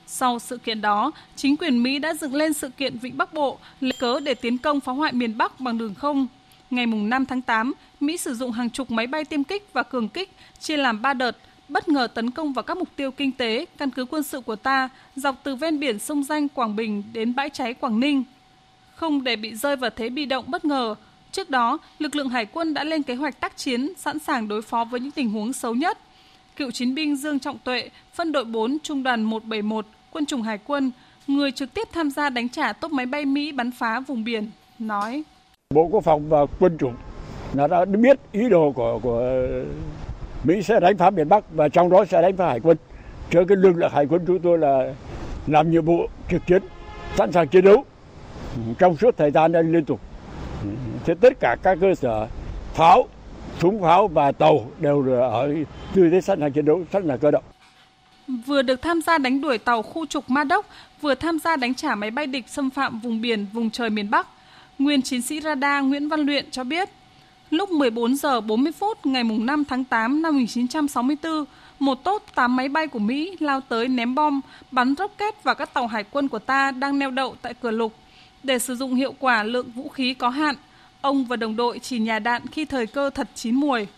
Sau sự kiện đó, chính quyền Mỹ đã dựng lên sự kiện Vịnh Bắc Bộ lấy cớ để tiến công phá hoại miền Bắc bằng đường không. Ngày 5 tháng 8, Mỹ sử dụng hàng chục máy bay tiêm kích và cường kích chia làm 3 đợt, bất ngờ tấn công vào các mục tiêu kinh tế, căn cứ quân sự của ta dọc từ ven biển sông Danh Quảng Bình đến bãi cháy Quảng Ninh. Không để bị rơi vào thế bị động bất ngờ, trước đó, lực lượng hải quân đã lên kế hoạch tác chiến sẵn sàng đối phó với những tình huống xấu nhất. Cựu chiến binh Dương Trọng Tuệ, phân đội 4, trung đoàn 171, quân chủng hải quân, người trực tiếp tham gia đánh trả tốp máy bay Mỹ bắn phá vùng biển, nói: Bộ Quốc phòng và quân chủng nó đã biết ý đồ của của Mỹ sẽ đánh phá miền Bắc và trong đó sẽ đánh phá hải quân. Cho cái lực lượng hải quân chúng tôi là làm nhiệm vụ trực chiến, sẵn sàng chiến đấu ừ, trong suốt thời gian đây liên tục. Ừ, thế tất cả các cơ sở pháo, súng pháo và tàu đều ở tư thế sẵn sàng chiến đấu, sẵn sàng cơ động vừa được tham gia đánh đuổi tàu khu trục Ma Đốc, vừa tham gia đánh trả máy bay địch xâm phạm vùng biển, vùng trời miền Bắc. Nguyên chiến sĩ radar Nguyễn Văn Luyện cho biết, lúc 14 giờ 40 phút ngày 5 tháng 8 năm 1964, một tốt 8 máy bay của Mỹ lao tới ném bom, bắn rocket vào các tàu hải quân của ta đang neo đậu tại cửa lục. Để sử dụng hiệu quả lượng vũ khí có hạn, ông và đồng đội chỉ nhà đạn khi thời cơ thật chín muồi.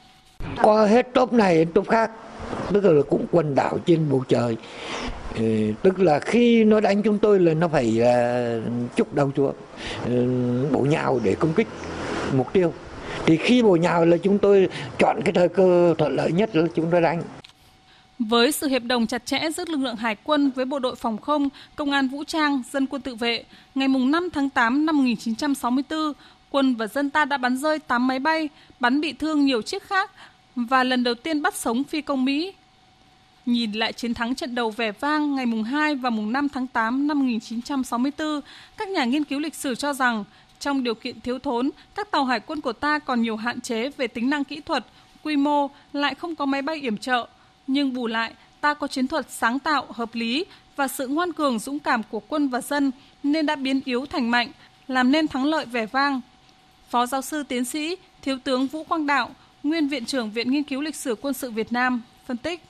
Qua hết tốp này top khác, tức là cũng quần đảo trên bầu trời. Ừ, tức là khi nó đánh chúng tôi là nó phải à, chúc đầu chúa ừ, bổ nhào để công kích mục tiêu. Thì khi bổ nhào là chúng tôi chọn cái thời cơ thuận lợi nhất là chúng tôi đánh. Với sự hiệp đồng chặt chẽ giữa lực lượng hải quân với bộ đội phòng không, công an vũ trang, dân quân tự vệ, ngày 5 tháng 8 năm 1964, quân và dân ta đã bắn rơi 8 máy bay, bắn bị thương nhiều chiếc khác và lần đầu tiên bắt sống phi công Mỹ. Nhìn lại chiến thắng trận đầu vẻ vang ngày mùng 2 và mùng 5 tháng 8 năm 1964, các nhà nghiên cứu lịch sử cho rằng trong điều kiện thiếu thốn, các tàu hải quân của ta còn nhiều hạn chế về tính năng kỹ thuật, quy mô, lại không có máy bay yểm trợ. Nhưng bù lại, ta có chiến thuật sáng tạo, hợp lý và sự ngoan cường dũng cảm của quân và dân nên đã biến yếu thành mạnh, làm nên thắng lợi vẻ vang. Phó giáo sư tiến sĩ, Thiếu tướng Vũ Quang Đạo, nguyên Viện trưởng Viện Nghiên cứu Lịch sử Quân sự Việt Nam, phân tích.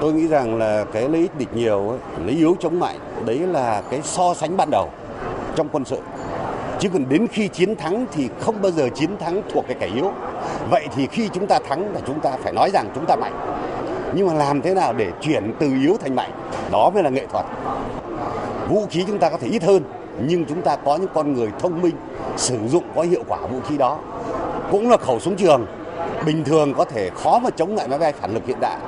Tôi nghĩ rằng là cái lấy ít địch nhiều, ấy, lấy yếu chống mạnh, đấy là cái so sánh ban đầu trong quân sự. Chứ còn đến khi chiến thắng thì không bao giờ chiến thắng thuộc cái kẻ yếu. Vậy thì khi chúng ta thắng là chúng ta phải nói rằng chúng ta mạnh. Nhưng mà làm thế nào để chuyển từ yếu thành mạnh, đó mới là nghệ thuật. Vũ khí chúng ta có thể ít hơn, nhưng chúng ta có những con người thông minh sử dụng có hiệu quả vũ khí đó. Cũng là khẩu súng trường, bình thường có thể khó mà chống lại máy bay phản lực hiện đại.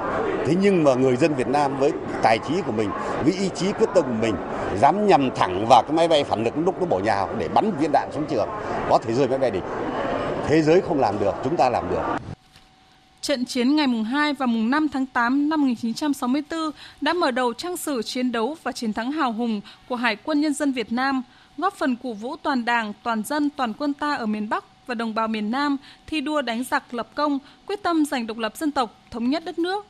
Thế nhưng mà người dân Việt Nam với tài trí của mình với ý chí quyết tâm của mình dám nhằm thẳng vào cái máy bay phản lực lúc nó bổ nhào để bắn viên đạn xuống trường có thể rơi máy bay địch thế giới không làm được chúng ta làm được. Trận chiến ngày mùng 2 và mùng 5 tháng 8 năm 1964 đã mở đầu trang sử chiến đấu và chiến thắng hào hùng của Hải quân Nhân dân Việt Nam. góp phần cổ vũ toàn Đảng, toàn dân, toàn quân ta ở miền Bắc và đồng bào miền Nam thi đua đánh giặc lập công, quyết tâm giành độc lập dân tộc, thống nhất đất nước.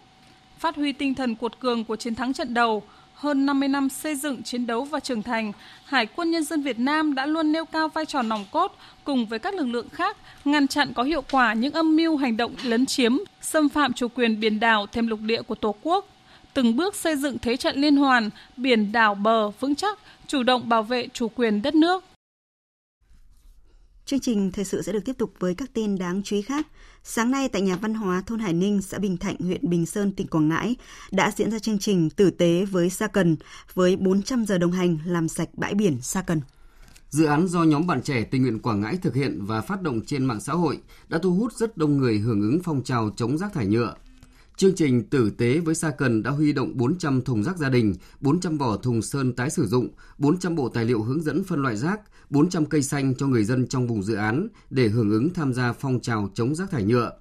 Phát huy tinh thần cuột cường của chiến thắng trận đầu, hơn 50 năm xây dựng, chiến đấu và trưởng thành, Hải quân Nhân dân Việt Nam đã luôn nêu cao vai trò nòng cốt cùng với các lực lượng khác ngăn chặn có hiệu quả những âm mưu hành động lấn chiếm, xâm phạm chủ quyền biển đảo thêm lục địa của Tổ quốc, từng bước xây dựng thế trận liên hoàn, biển đảo bờ vững chắc, chủ động bảo vệ chủ quyền đất nước. Chương trình thời sự sẽ được tiếp tục với các tin đáng chú ý khác. Sáng nay tại nhà văn hóa thôn Hải Ninh, xã Bình Thạnh, huyện Bình Sơn, tỉnh Quảng Ngãi đã diễn ra chương trình tử tế với Sa Cần với 400 giờ đồng hành làm sạch bãi biển Sa Cần. Dự án do nhóm bạn trẻ tình nguyện Quảng Ngãi thực hiện và phát động trên mạng xã hội đã thu hút rất đông người hưởng ứng phong trào chống rác thải nhựa. Chương trình Tử tế với Sa Cần đã huy động 400 thùng rác gia đình, 400 vỏ thùng sơn tái sử dụng, 400 bộ tài liệu hướng dẫn phân loại rác, 400 cây xanh cho người dân trong vùng dự án để hưởng ứng tham gia phong trào chống rác thải nhựa.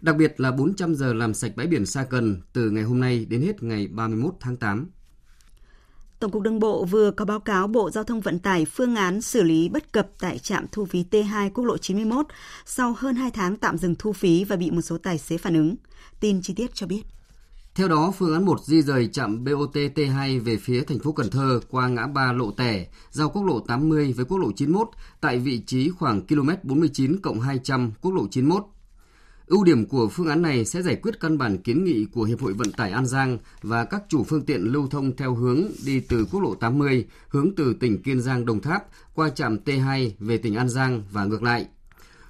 Đặc biệt là 400 giờ làm sạch bãi biển Sa Cần từ ngày hôm nay đến hết ngày 31 tháng 8. Tổng cục Đường bộ vừa có báo cáo Bộ Giao thông Vận tải phương án xử lý bất cập tại trạm thu phí T2 quốc lộ 91 sau hơn 2 tháng tạm dừng thu phí và bị một số tài xế phản ứng. Tin chi tiết cho biết. Theo đó, phương án 1 di rời trạm BOT T2 về phía thành phố Cần Thơ qua ngã ba Lộ Tẻ, giao quốc lộ 80 với quốc lộ 91 tại vị trí khoảng km 49 cộng 200 quốc lộ 91. Ưu điểm của phương án này sẽ giải quyết căn bản kiến nghị của Hiệp hội Vận tải An Giang và các chủ phương tiện lưu thông theo hướng đi từ quốc lộ 80, hướng từ tỉnh Kiên Giang Đồng Tháp qua trạm T2 về tỉnh An Giang và ngược lại.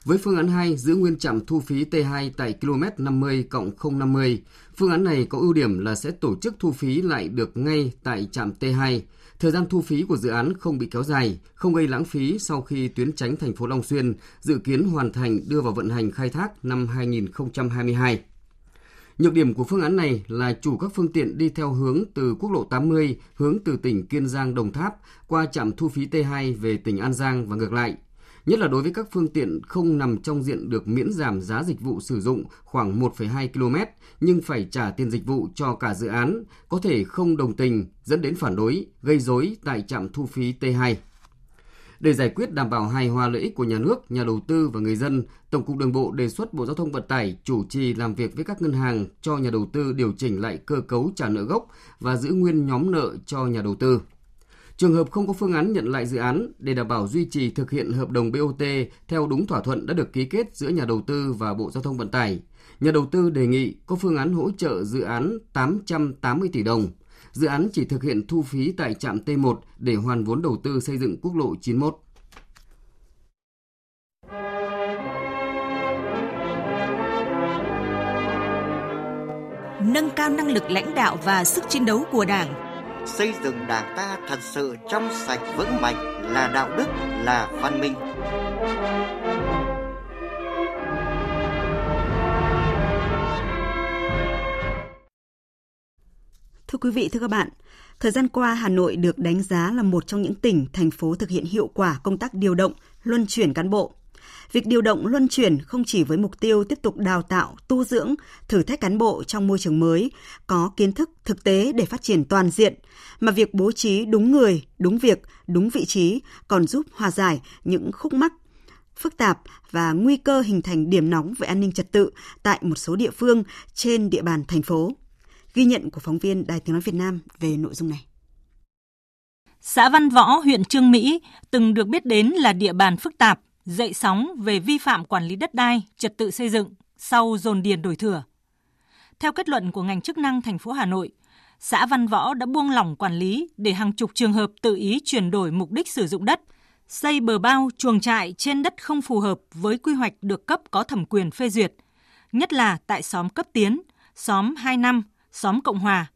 Với phương án 2 giữ nguyên trạm thu phí T2 tại km 50 cộng 050, phương án này có ưu điểm là sẽ tổ chức thu phí lại được ngay tại trạm T2. Thời gian thu phí của dự án không bị kéo dài, không gây lãng phí sau khi tuyến tránh thành phố Long Xuyên dự kiến hoàn thành đưa vào vận hành khai thác năm 2022. Nhược điểm của phương án này là chủ các phương tiện đi theo hướng từ quốc lộ 80, hướng từ tỉnh Kiên Giang Đồng Tháp qua trạm thu phí T2 về tỉnh An Giang và ngược lại – nhất là đối với các phương tiện không nằm trong diện được miễn giảm giá dịch vụ sử dụng khoảng 1,2 km nhưng phải trả tiền dịch vụ cho cả dự án, có thể không đồng tình dẫn đến phản đối, gây rối tại trạm thu phí T2. Để giải quyết đảm bảo hài hòa lợi ích của nhà nước, nhà đầu tư và người dân, Tổng cục Đường bộ đề xuất Bộ Giao thông Vận tải chủ trì làm việc với các ngân hàng cho nhà đầu tư điều chỉnh lại cơ cấu trả nợ gốc và giữ nguyên nhóm nợ cho nhà đầu tư. Trường hợp không có phương án nhận lại dự án để đảm bảo duy trì thực hiện hợp đồng BOT theo đúng thỏa thuận đã được ký kết giữa nhà đầu tư và Bộ Giao thông Vận tải, nhà đầu tư đề nghị có phương án hỗ trợ dự án 880 tỷ đồng. Dự án chỉ thực hiện thu phí tại trạm T1 để hoàn vốn đầu tư xây dựng quốc lộ 91. Nâng cao năng lực lãnh đạo và sức chiến đấu của Đảng xây dựng đảng ta thật sự trong sạch vững mạnh là đạo đức là văn minh Thưa quý vị, thưa các bạn, thời gian qua Hà Nội được đánh giá là một trong những tỉnh, thành phố thực hiện hiệu quả công tác điều động, luân chuyển cán bộ. Việc điều động luân chuyển không chỉ với mục tiêu tiếp tục đào tạo, tu dưỡng, thử thách cán bộ trong môi trường mới, có kiến thức thực tế để phát triển toàn diện, mà việc bố trí đúng người, đúng việc, đúng vị trí còn giúp hòa giải những khúc mắc phức tạp và nguy cơ hình thành điểm nóng về an ninh trật tự tại một số địa phương trên địa bàn thành phố. Ghi nhận của phóng viên Đài Tiếng Nói Việt Nam về nội dung này. Xã Văn Võ, huyện Trương Mỹ từng được biết đến là địa bàn phức tạp, dậy sóng về vi phạm quản lý đất đai, trật tự xây dựng sau dồn điền đổi thừa. Theo kết luận của ngành chức năng thành phố Hà Nội, xã Văn Võ đã buông lỏng quản lý để hàng chục trường hợp tự ý chuyển đổi mục đích sử dụng đất, xây bờ bao, chuồng trại trên đất không phù hợp với quy hoạch được cấp có thẩm quyền phê duyệt, nhất là tại xóm Cấp Tiến, xóm 2 năm, xóm Cộng Hòa.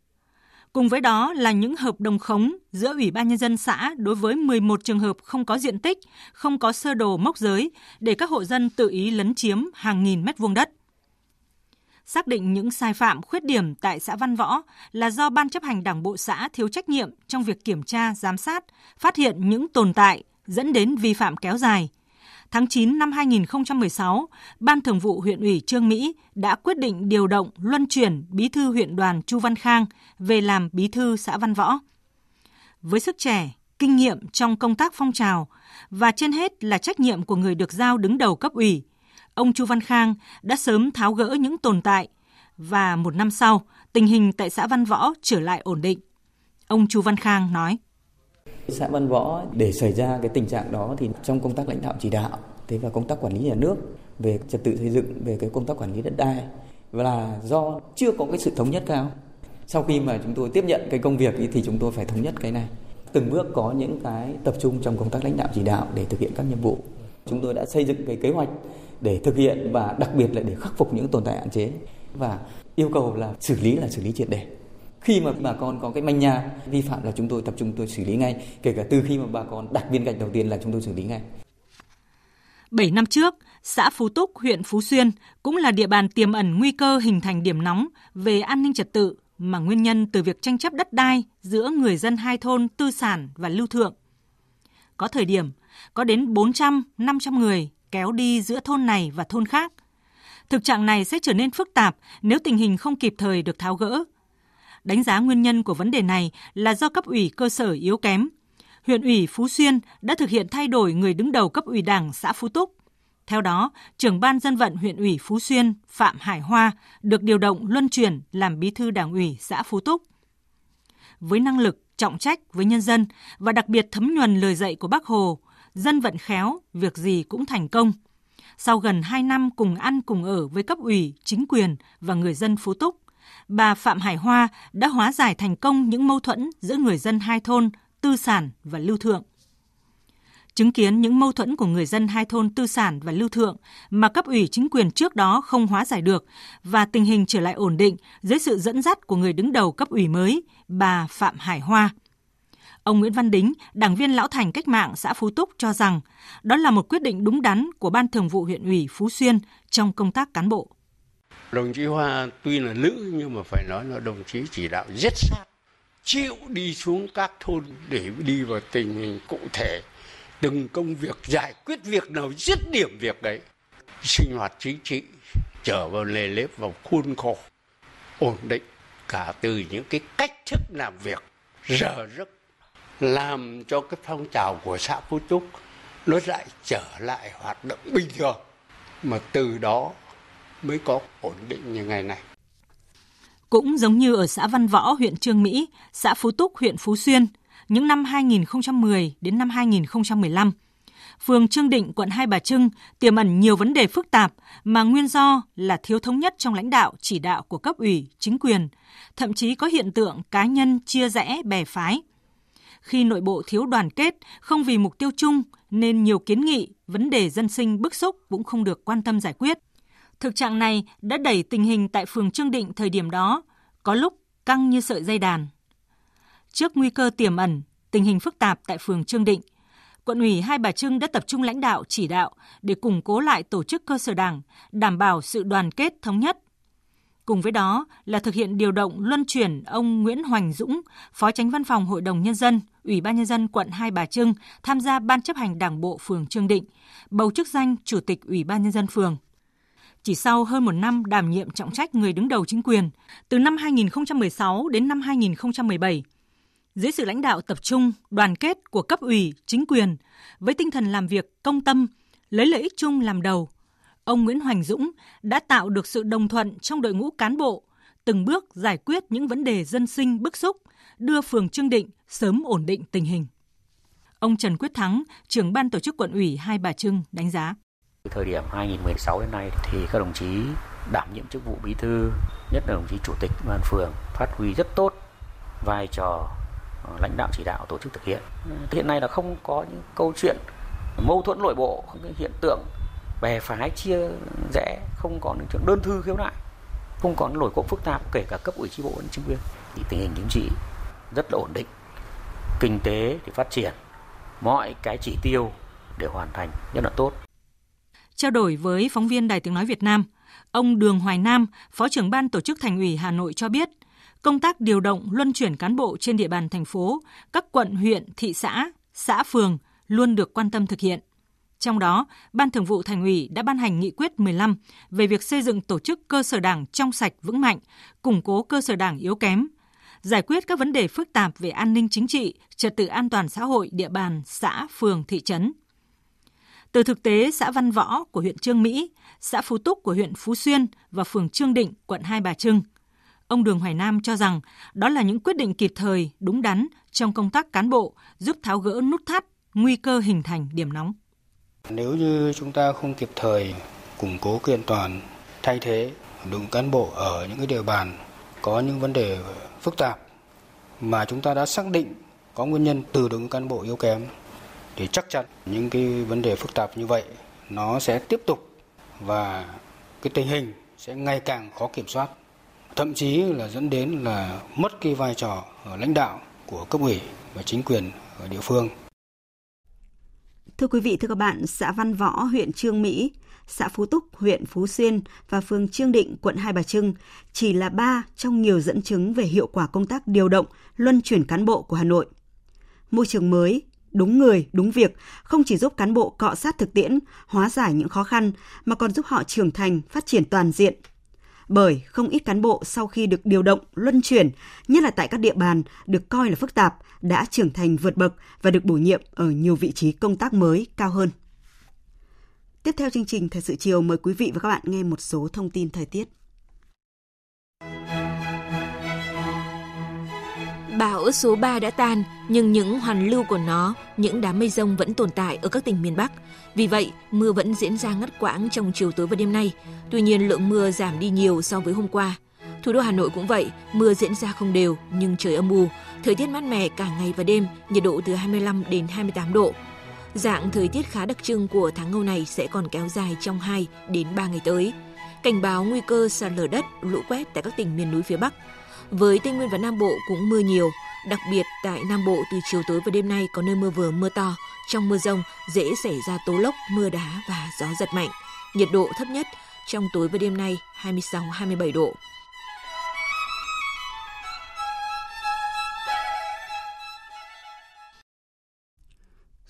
Cùng với đó là những hợp đồng khống giữa Ủy ban Nhân dân xã đối với 11 trường hợp không có diện tích, không có sơ đồ mốc giới để các hộ dân tự ý lấn chiếm hàng nghìn mét vuông đất xác định những sai phạm, khuyết điểm tại xã Văn Võ là do Ban chấp hành Đảng bộ xã thiếu trách nhiệm trong việc kiểm tra, giám sát, phát hiện những tồn tại dẫn đến vi phạm kéo dài. Tháng 9 năm 2016, Ban Thường vụ huyện ủy Trương Mỹ đã quyết định điều động luân chuyển bí thư huyện đoàn Chu Văn Khang về làm bí thư xã Văn Võ. Với sức trẻ, kinh nghiệm trong công tác phong trào và trên hết là trách nhiệm của người được giao đứng đầu cấp ủy. Ông Chu Văn Khang đã sớm tháo gỡ những tồn tại và một năm sau, tình hình tại xã Văn Võ trở lại ổn định. Ông Chu Văn Khang nói: Xã Văn Võ, để xảy ra cái tình trạng đó thì trong công tác lãnh đạo chỉ đạo, thế và công tác quản lý nhà nước về trật tự xây dựng, về cái công tác quản lý đất đai và là do chưa có cái sự thống nhất cao. Sau khi mà chúng tôi tiếp nhận cái công việc thì chúng tôi phải thống nhất cái này. Từng bước có những cái tập trung trong công tác lãnh đạo chỉ đạo để thực hiện các nhiệm vụ. Chúng tôi đã xây dựng cái kế hoạch để thực hiện và đặc biệt là để khắc phục những tồn tại hạn chế và yêu cầu là xử lý là xử lý triệt đề khi mà bà con có cái manh nha vi phạm là chúng tôi tập trung tôi xử lý ngay kể cả từ khi mà bà con đặt viên gạch đầu tiên là chúng tôi xử lý ngay 7 năm trước, xã Phú Túc, huyện Phú Xuyên cũng là địa bàn tiềm ẩn nguy cơ hình thành điểm nóng về an ninh trật tự mà nguyên nhân từ việc tranh chấp đất đai giữa người dân hai thôn Tư Sản và Lưu Thượng. Có thời điểm, có đến 400, 500 người kéo đi giữa thôn này và thôn khác. Thực trạng này sẽ trở nên phức tạp nếu tình hình không kịp thời được tháo gỡ. Đánh giá nguyên nhân của vấn đề này là do cấp ủy cơ sở yếu kém. Huyện ủy Phú Xuyên đã thực hiện thay đổi người đứng đầu cấp ủy Đảng xã Phú Túc. Theo đó, trưởng ban dân vận huyện ủy Phú Xuyên Phạm Hải Hoa được điều động luân chuyển làm bí thư đảng ủy xã Phú Túc. Với năng lực, trọng trách với nhân dân và đặc biệt thấm nhuần lời dạy của Bác Hồ, dân vận khéo, việc gì cũng thành công. Sau gần 2 năm cùng ăn cùng ở với cấp ủy, chính quyền và người dân Phú Túc, bà Phạm Hải Hoa đã hóa giải thành công những mâu thuẫn giữa người dân hai thôn Tư Sản và Lưu Thượng. Chứng kiến những mâu thuẫn của người dân hai thôn Tư Sản và Lưu Thượng mà cấp ủy chính quyền trước đó không hóa giải được và tình hình trở lại ổn định dưới sự dẫn dắt của người đứng đầu cấp ủy mới, bà Phạm Hải Hoa – Ông Nguyễn Văn Đính, đảng viên lão thành cách mạng xã Phú Túc cho rằng đó là một quyết định đúng đắn của Ban Thường vụ huyện ủy Phú Xuyên trong công tác cán bộ. Đồng chí Hoa tuy là nữ nhưng mà phải nói là đồng chí chỉ đạo rất sát, chịu đi xuống các thôn để đi vào tình hình cụ thể, từng công việc giải quyết việc nào dứt điểm việc đấy. Sinh hoạt chính trị trở vào lề lếp vào khuôn khổ, ổn định cả từ những cái cách thức làm việc giờ rất làm cho cái phong trào của xã Phú Trúc nó lại trở lại hoạt động bình thường mà từ đó mới có ổn định như ngày này. Cũng giống như ở xã Văn Võ, huyện Trương Mỹ, xã Phú Túc, huyện Phú Xuyên, những năm 2010 đến năm 2015, phường Trương Định, quận Hai Bà Trưng tiềm ẩn nhiều vấn đề phức tạp mà nguyên do là thiếu thống nhất trong lãnh đạo, chỉ đạo của cấp ủy, chính quyền, thậm chí có hiện tượng cá nhân chia rẽ bè phái – khi nội bộ thiếu đoàn kết, không vì mục tiêu chung nên nhiều kiến nghị, vấn đề dân sinh bức xúc cũng không được quan tâm giải quyết. Thực trạng này đã đẩy tình hình tại phường Trương Định thời điểm đó có lúc căng như sợi dây đàn. Trước nguy cơ tiềm ẩn, tình hình phức tạp tại phường Trương Định, quận ủy Hai Bà Trưng đã tập trung lãnh đạo chỉ đạo để củng cố lại tổ chức cơ sở đảng, đảm bảo sự đoàn kết thống nhất, Cùng với đó là thực hiện điều động luân chuyển ông Nguyễn Hoành Dũng, Phó Tránh Văn phòng Hội đồng Nhân dân, Ủy ban Nhân dân quận Hai Bà Trưng tham gia Ban chấp hành Đảng bộ phường Trương Định, bầu chức danh Chủ tịch Ủy ban Nhân dân phường. Chỉ sau hơn một năm đảm nhiệm trọng trách người đứng đầu chính quyền, từ năm 2016 đến năm 2017, dưới sự lãnh đạo tập trung, đoàn kết của cấp ủy, chính quyền, với tinh thần làm việc công tâm, lấy lợi ích chung làm đầu, ông Nguyễn Hoành Dũng đã tạo được sự đồng thuận trong đội ngũ cán bộ, từng bước giải quyết những vấn đề dân sinh bức xúc, đưa phường Trương Định sớm ổn định tình hình. Ông Trần Quyết Thắng, trưởng ban tổ chức quận ủy Hai Bà Trưng đánh giá. Thời điểm 2016 đến nay thì các đồng chí đảm nhiệm chức vụ bí thư, nhất là đồng chí chủ tịch ban phường phát huy rất tốt vai trò ờ, lãnh đạo chỉ đạo tổ chức thực hiện. Hiện nay là không có những câu chuyện mâu thuẫn nội bộ, không có hiện tượng bè phái chia rẽ không còn những chuyện đơn thư khiếu nại không còn nổi cộng phức tạp kể cả cấp ủy chi bộ lẫn chính quyền thì tình hình chính trị rất là ổn định kinh tế thì phát triển mọi cái chỉ tiêu để hoàn thành rất là tốt trao đổi với phóng viên Đài Tiếng Nói Việt Nam, ông Đường Hoài Nam, Phó trưởng ban tổ chức Thành ủy Hà Nội cho biết, công tác điều động luân chuyển cán bộ trên địa bàn thành phố, các quận, huyện, thị xã, xã phường luôn được quan tâm thực hiện. Trong đó, Ban Thường vụ Thành ủy đã ban hành nghị quyết 15 về việc xây dựng tổ chức cơ sở đảng trong sạch vững mạnh, củng cố cơ sở đảng yếu kém. giải quyết các vấn đề phức tạp về an ninh chính trị, trật tự an toàn xã hội địa bàn xã, phường, thị trấn. Từ thực tế xã Văn Võ của huyện Trương Mỹ, xã Phú Túc của huyện Phú Xuyên và phường Trương Định, quận Hai Bà Trưng, ông Đường Hoài Nam cho rằng đó là những quyết định kịp thời, đúng đắn trong công tác cán bộ, giúp tháo gỡ nút thắt, nguy cơ hình thành điểm nóng. Nếu như chúng ta không kịp thời củng cố kiện toàn, thay thế đội cán bộ ở những cái địa bàn có những vấn đề phức tạp mà chúng ta đã xác định có nguyên nhân từ đội ngũ cán bộ yếu kém thì chắc chắn những cái vấn đề phức tạp như vậy nó sẽ tiếp tục và cái tình hình sẽ ngày càng khó kiểm soát thậm chí là dẫn đến là mất cái vai trò lãnh đạo của cấp ủy và chính quyền ở địa phương. Thưa quý vị, thưa các bạn, xã Văn Võ, huyện Trương Mỹ, xã Phú Túc, huyện Phú Xuyên và phường Trương Định, quận Hai Bà Trưng chỉ là ba trong nhiều dẫn chứng về hiệu quả công tác điều động, luân chuyển cán bộ của Hà Nội. Môi trường mới, đúng người, đúng việc không chỉ giúp cán bộ cọ sát thực tiễn, hóa giải những khó khăn mà còn giúp họ trưởng thành, phát triển toàn diện. Bởi không ít cán bộ sau khi được điều động, luân chuyển, nhất là tại các địa bàn được coi là phức tạp, đã trưởng thành vượt bậc và được bổ nhiệm ở nhiều vị trí công tác mới cao hơn. Tiếp theo chương trình Thời sự chiều mời quý vị và các bạn nghe một số thông tin thời tiết. Bão số 3 đã tan, nhưng những hoàn lưu của nó, những đám mây rông vẫn tồn tại ở các tỉnh miền Bắc. Vì vậy, mưa vẫn diễn ra ngắt quãng trong chiều tối và đêm nay. Tuy nhiên, lượng mưa giảm đi nhiều so với hôm qua. Thủ đô Hà Nội cũng vậy, mưa diễn ra không đều nhưng trời âm u, thời tiết mát mẻ cả ngày và đêm, nhiệt độ từ 25 đến 28 độ. Dạng thời tiết khá đặc trưng của tháng ngâu này sẽ còn kéo dài trong 2 đến 3 ngày tới. Cảnh báo nguy cơ sạt lở đất, lũ quét tại các tỉnh miền núi phía Bắc. Với Tây Nguyên và Nam Bộ cũng mưa nhiều, đặc biệt tại Nam Bộ từ chiều tối và đêm nay có nơi mưa vừa mưa to. Trong mưa rông dễ xảy ra tố lốc, mưa đá và gió giật mạnh. Nhiệt độ thấp nhất trong tối và đêm nay 26-27 độ.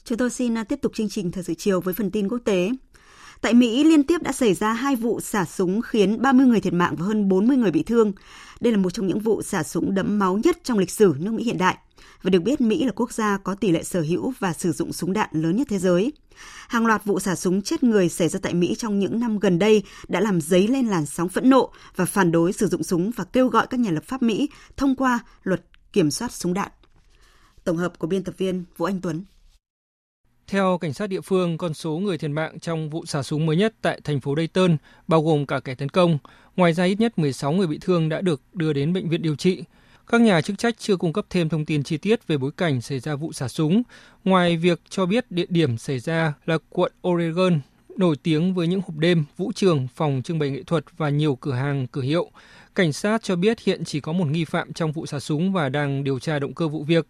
Chúng tôi xin à, tiếp tục chương trình thời sự chiều với phần tin quốc tế. Tại Mỹ, liên tiếp đã xảy ra hai vụ xả súng khiến 30 người thiệt mạng và hơn 40 người bị thương. Đây là một trong những vụ xả súng đẫm máu nhất trong lịch sử nước Mỹ hiện đại. Và được biết Mỹ là quốc gia có tỷ lệ sở hữu và sử dụng súng đạn lớn nhất thế giới. Hàng loạt vụ xả súng chết người xảy ra tại Mỹ trong những năm gần đây đã làm dấy lên làn sóng phẫn nộ và phản đối sử dụng súng và kêu gọi các nhà lập pháp Mỹ thông qua luật kiểm soát súng đạn. Tổng hợp của biên tập viên Vũ Anh Tuấn. Theo cảnh sát địa phương, con số người thiệt mạng trong vụ xả súng mới nhất tại thành phố Dayton, bao gồm cả kẻ tấn công. Ngoài ra ít nhất 16 người bị thương đã được đưa đến bệnh viện điều trị. Các nhà chức trách chưa cung cấp thêm thông tin chi tiết về bối cảnh xảy ra vụ xả súng, ngoài việc cho biết địa điểm xảy ra là quận Oregon, nổi tiếng với những hộp đêm, vũ trường, phòng trưng bày nghệ thuật và nhiều cửa hàng, cửa hiệu. Cảnh sát cho biết hiện chỉ có một nghi phạm trong vụ xả súng và đang điều tra động cơ vụ việc.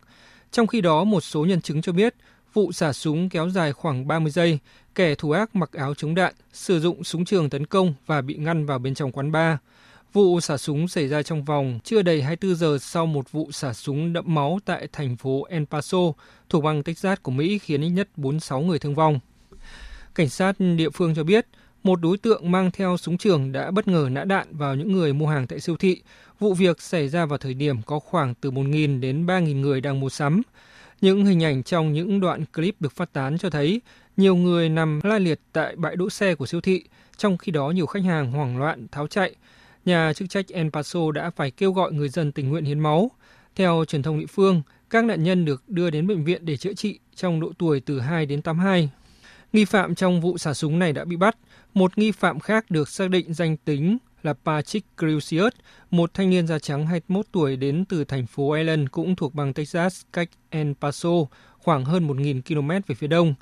Trong khi đó, một số nhân chứng cho biết Vụ xả súng kéo dài khoảng 30 giây, kẻ thủ ác mặc áo chống đạn, sử dụng súng trường tấn công và bị ngăn vào bên trong quán bar. Vụ xả súng xảy ra trong vòng chưa đầy 24 giờ sau một vụ xả súng đẫm máu tại thành phố El Paso, thuộc bang Texas của Mỹ khiến ít nhất 46 người thương vong. Cảnh sát địa phương cho biết, một đối tượng mang theo súng trường đã bất ngờ nã đạn vào những người mua hàng tại siêu thị. Vụ việc xảy ra vào thời điểm có khoảng từ 1.000 đến 3.000 người đang mua sắm. Những hình ảnh trong những đoạn clip được phát tán cho thấy nhiều người nằm la liệt tại bãi đỗ xe của siêu thị, trong khi đó nhiều khách hàng hoảng loạn tháo chạy. Nhà chức trách El Paso đã phải kêu gọi người dân tình nguyện hiến máu. Theo truyền thông địa phương, các nạn nhân được đưa đến bệnh viện để chữa trị trong độ tuổi từ 2 đến 82. Nghi phạm trong vụ xả súng này đã bị bắt. Một nghi phạm khác được xác định danh tính là Patrick Crucius, một thanh niên da trắng 21 tuổi đến từ thành phố Allen cũng thuộc bang Texas cách El Paso khoảng hơn 1.000 km về phía đông.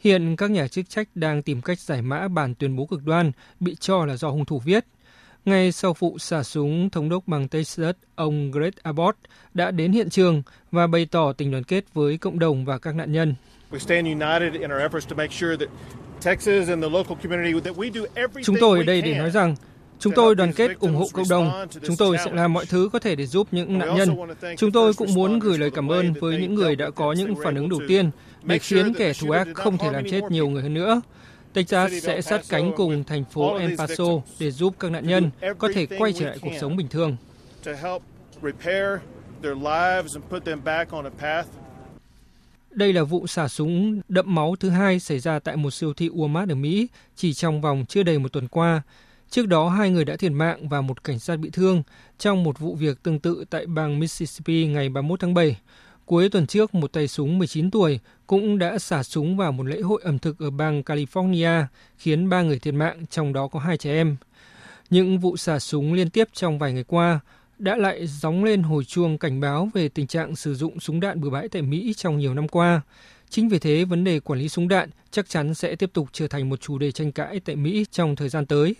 Hiện các nhà chức trách đang tìm cách giải mã bản tuyên bố cực đoan bị cho là do hung thủ viết. Ngay sau vụ xả súng, thống đốc bang Texas, ông Greg Abbott đã đến hiện trường và bày tỏ tình đoàn kết với cộng đồng và các nạn nhân. Chúng tôi ở đây để nói rằng Chúng tôi đoàn kết ủng hộ cộng đồng. Chúng tôi sẽ làm mọi thứ có thể để giúp những nạn nhân. Chúng tôi cũng muốn gửi lời cảm ơn với những người đã có những phản ứng đầu tiên để khiến kẻ thù ác không thể làm chết nhiều người hơn nữa. Texas sẽ sát cánh cùng thành phố El Paso để giúp các nạn nhân có thể quay trở lại cuộc sống bình thường. Đây là vụ xả súng đậm máu thứ hai xảy ra tại một siêu thị Walmart ở Mỹ chỉ trong vòng chưa đầy một tuần qua. Trước đó, hai người đã thiệt mạng và một cảnh sát bị thương trong một vụ việc tương tự tại bang Mississippi ngày 31 tháng 7. Cuối tuần trước, một tay súng 19 tuổi cũng đã xả súng vào một lễ hội ẩm thực ở bang California, khiến ba người thiệt mạng, trong đó có hai trẻ em. Những vụ xả súng liên tiếp trong vài ngày qua đã lại gióng lên hồi chuông cảnh báo về tình trạng sử dụng súng đạn bừa bãi tại Mỹ trong nhiều năm qua. Chính vì thế, vấn đề quản lý súng đạn chắc chắn sẽ tiếp tục trở thành một chủ đề tranh cãi tại Mỹ trong thời gian tới.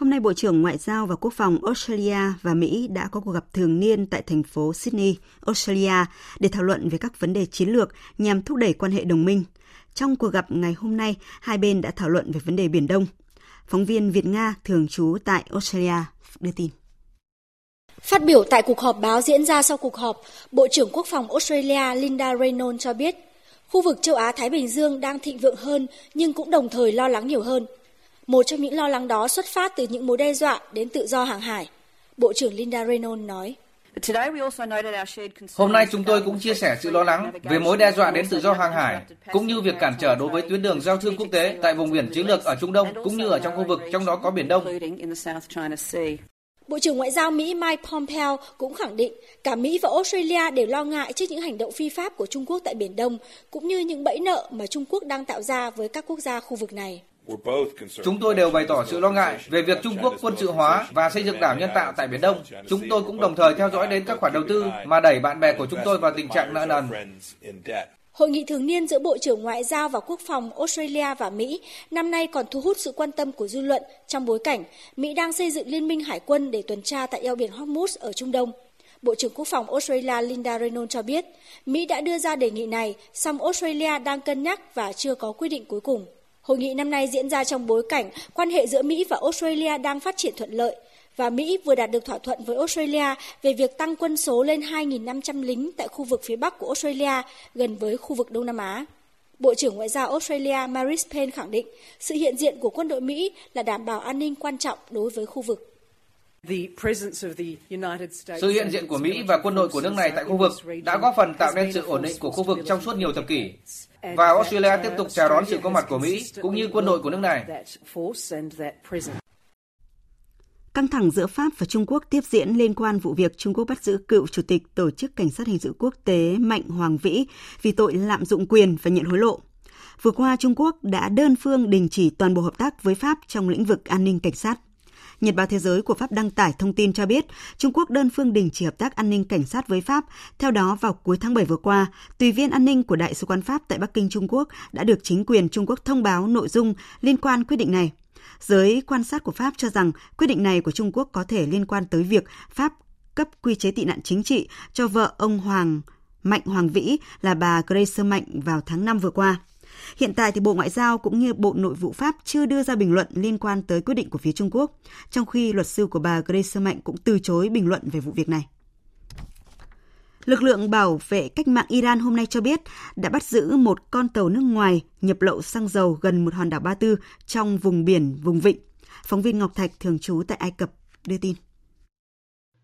Hôm nay, Bộ trưởng Ngoại giao và Quốc phòng Australia và Mỹ đã có cuộc gặp thường niên tại thành phố Sydney, Australia để thảo luận về các vấn đề chiến lược nhằm thúc đẩy quan hệ đồng minh. Trong cuộc gặp ngày hôm nay, hai bên đã thảo luận về vấn đề Biển Đông. Phóng viên Việt Nga thường trú tại Australia đưa tin. Phát biểu tại cuộc họp báo diễn ra sau cuộc họp, Bộ trưởng Quốc phòng Australia Linda Reynolds cho biết, khu vực châu Á-Thái Bình Dương đang thịnh vượng hơn nhưng cũng đồng thời lo lắng nhiều hơn. Một trong những lo lắng đó xuất phát từ những mối đe dọa đến tự do hàng hải. Bộ trưởng Linda Reynolds nói. Hôm nay chúng tôi cũng chia sẻ sự lo lắng về mối đe dọa đến tự do hàng hải, cũng như việc cản trở đối với tuyến đường giao thương quốc tế tại vùng biển chiến lược ở Trung Đông, cũng như ở trong khu vực trong đó có Biển Đông. Bộ trưởng Ngoại giao Mỹ Mike Pompeo cũng khẳng định cả Mỹ và Australia đều lo ngại trước những hành động phi pháp của Trung Quốc tại Biển Đông, cũng như những bẫy nợ mà Trung Quốc đang tạo ra với các quốc gia khu vực này. Chúng tôi đều bày tỏ sự lo ngại về việc Trung Quốc quân sự hóa và xây dựng đảo nhân tạo tại Biển Đông. Chúng tôi cũng đồng thời theo dõi đến các khoản đầu tư mà đẩy bạn bè của chúng tôi vào tình trạng nợ nần. Hội nghị thường niên giữa Bộ trưởng Ngoại giao và Quốc phòng Australia và Mỹ năm nay còn thu hút sự quan tâm của dư luận trong bối cảnh Mỹ đang xây dựng liên minh hải quân để tuần tra tại eo biển Hormuz ở Trung Đông. Bộ trưởng Quốc phòng Australia Linda Reynolds cho biết, Mỹ đã đưa ra đề nghị này, song Australia đang cân nhắc và chưa có quyết định cuối cùng. Hội nghị năm nay diễn ra trong bối cảnh quan hệ giữa Mỹ và Australia đang phát triển thuận lợi và Mỹ vừa đạt được thỏa thuận với Australia về việc tăng quân số lên 2.500 lính tại khu vực phía Bắc của Australia gần với khu vực Đông Nam Á. Bộ trưởng Ngoại giao Australia Maris Payne khẳng định sự hiện diện của quân đội Mỹ là đảm bảo an ninh quan trọng đối với khu vực. Sự hiện diện của Mỹ và quân đội của nước này tại khu vực đã góp phần tạo nên sự ổn định của khu vực trong suốt nhiều thập kỷ. Và Australia tiếp tục chào đón sự có mặt của Mỹ cũng như quân đội của nước này. Căng thẳng giữa Pháp và Trung Quốc tiếp diễn liên quan vụ việc Trung Quốc bắt giữ cựu chủ tịch Tổ chức Cảnh sát Hình sự Quốc tế Mạnh Hoàng Vĩ vì tội lạm dụng quyền và nhận hối lộ. Vừa qua, Trung Quốc đã đơn phương đình chỉ toàn bộ hợp tác với Pháp trong lĩnh vực an ninh cảnh sát. Nhật báo Thế giới của Pháp đăng tải thông tin cho biết Trung Quốc đơn phương đình chỉ hợp tác an ninh cảnh sát với Pháp. Theo đó, vào cuối tháng 7 vừa qua, tùy viên an ninh của Đại sứ quán Pháp tại Bắc Kinh Trung Quốc đã được chính quyền Trung Quốc thông báo nội dung liên quan quyết định này. Giới quan sát của Pháp cho rằng quyết định này của Trung Quốc có thể liên quan tới việc Pháp cấp quy chế tị nạn chính trị cho vợ ông Hoàng Mạnh Hoàng Vĩ là bà Grace Mạnh vào tháng 5 vừa qua. Hiện tại thì Bộ Ngoại giao cũng như Bộ Nội vụ Pháp chưa đưa ra bình luận liên quan tới quyết định của phía Trung Quốc, trong khi luật sư của bà Grace Mạnh cũng từ chối bình luận về vụ việc này. Lực lượng bảo vệ cách mạng Iran hôm nay cho biết đã bắt giữ một con tàu nước ngoài nhập lậu xăng dầu gần một hòn đảo Ba Tư trong vùng biển vùng vịnh. Phóng viên Ngọc Thạch thường trú tại Ai Cập đưa tin.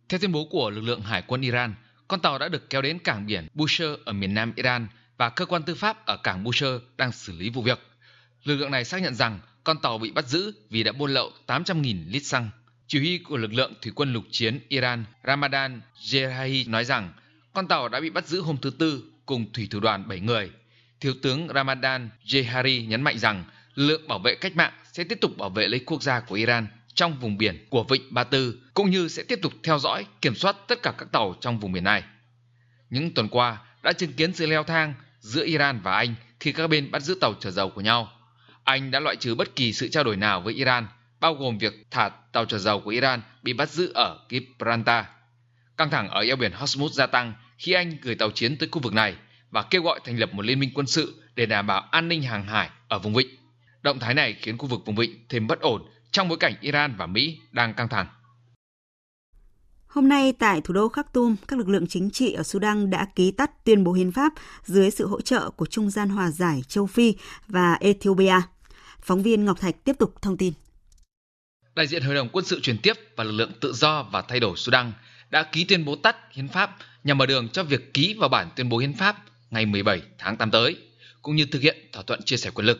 Theo tuyên bố của lực lượng hải quân Iran, con tàu đã được kéo đến cảng biển Bushehr ở miền nam Iran và cơ quan tư pháp ở cảng Bushehr đang xử lý vụ việc. Lực lượng này xác nhận rằng con tàu bị bắt giữ vì đã buôn lậu 800.000 lít xăng. Chỉ huy của lực lượng thủy quân lục chiến Iran Ramadan Jerahi nói rằng con tàu đã bị bắt giữ hôm thứ Tư cùng thủy thủ đoàn 7 người. Thiếu tướng Ramadan Jehari nhấn mạnh rằng lực lượng bảo vệ cách mạng sẽ tiếp tục bảo vệ lấy quốc gia của Iran trong vùng biển của Vịnh Ba Tư, cũng như sẽ tiếp tục theo dõi, kiểm soát tất cả các tàu trong vùng biển này. Những tuần qua đã chứng kiến sự leo thang giữa Iran và Anh khi các bên bắt giữ tàu chở dầu của nhau. Anh đã loại trừ bất kỳ sự trao đổi nào với Iran, bao gồm việc thả tàu chở dầu của Iran bị bắt giữ ở Gibraltar. Căng thẳng ở eo biển Hormuz gia tăng khi Anh gửi tàu chiến tới khu vực này và kêu gọi thành lập một liên minh quân sự để đảm bảo an ninh hàng hải ở vùng vịnh. Động thái này khiến khu vực vùng vịnh thêm bất ổn trong bối cảnh Iran và Mỹ đang căng thẳng. Hôm nay tại thủ đô Khartoum, các lực lượng chính trị ở Sudan đã ký tắt tuyên bố hiến pháp dưới sự hỗ trợ của Trung gian Hòa giải châu Phi và Ethiopia. Phóng viên Ngọc Thạch tiếp tục thông tin. Đại diện Hội đồng quân sự truyền tiếp và lực lượng tự do và thay đổi Sudan đã ký tuyên bố tắt hiến pháp nhằm mở đường cho việc ký vào bản tuyên bố hiến pháp ngày 17 tháng 8 tới, cũng như thực hiện thỏa thuận chia sẻ quyền lực.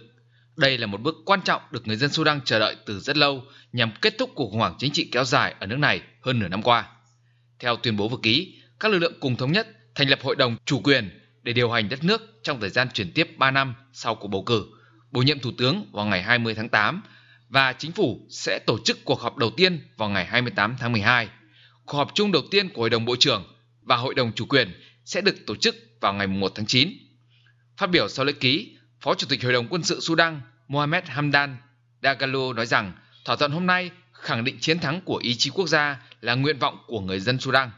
Đây là một bước quan trọng được người dân Sudan chờ đợi từ rất lâu nhằm kết thúc cuộc khủng hoảng chính trị kéo dài ở nước này hơn nửa năm qua. Theo tuyên bố vừa ký, các lực lượng cùng thống nhất thành lập hội đồng chủ quyền để điều hành đất nước trong thời gian chuyển tiếp 3 năm sau cuộc bầu cử, bổ nhiệm thủ tướng vào ngày 20 tháng 8 và chính phủ sẽ tổ chức cuộc họp đầu tiên vào ngày 28 tháng 12. Cuộc họp chung đầu tiên của Hội đồng Bộ trưởng và Hội đồng Chủ quyền sẽ được tổ chức vào ngày 1 tháng 9. Phát biểu sau lễ ký, Phó Chủ tịch Hội đồng Quân sự Sudan Mohamed Hamdan Dagalo nói rằng thỏa thuận hôm nay khẳng định chiến thắng của ý chí quốc gia là nguyện vọng của người dân Sudan.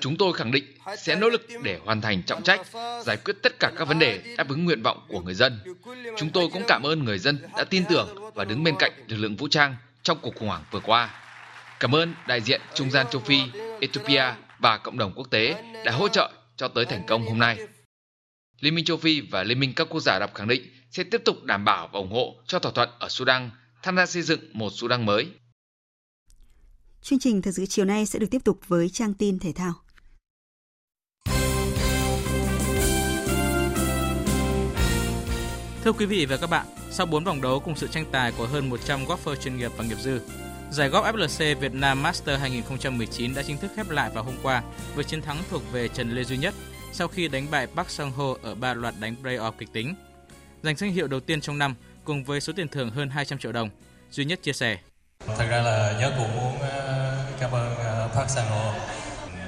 Chúng tôi khẳng định sẽ nỗ lực để hoàn thành trọng trách, giải quyết tất cả các vấn đề đáp ứng nguyện vọng của người dân. Chúng tôi cũng cảm ơn người dân đã tin tưởng và đứng bên cạnh lực lượng vũ trang trong cuộc khủng hoảng vừa qua. Cảm ơn đại diện Trung gian châu Phi, Ethiopia và cộng đồng quốc tế đã hỗ trợ cho tới thành công hôm nay. Liên minh châu Phi và Liên minh các quốc gia Ả Rập khẳng định sẽ tiếp tục đảm bảo và ủng hộ cho thỏa thuận ở Sudan, tham gia xây dựng một Sudan mới. Chương trình thời sự chiều nay sẽ được tiếp tục với trang tin thể thao. Thưa quý vị và các bạn, sau 4 vòng đấu cùng sự tranh tài của hơn 100 golfer chuyên nghiệp và nghiệp dư, giải golf FLC Việt Nam Master 2019 đã chính thức khép lại vào hôm qua với chiến thắng thuộc về Trần Lê Duy Nhất sau khi đánh bại Park Sang Ho ở ba loạt đánh play-off kịch tính. Giành danh hiệu đầu tiên trong năm cùng với số tiền thưởng hơn 200 triệu đồng, Duy Nhất chia sẻ. Thật ra là Nhất cũng muốn ờ, cảm ơn ờ, Park Sang Ho.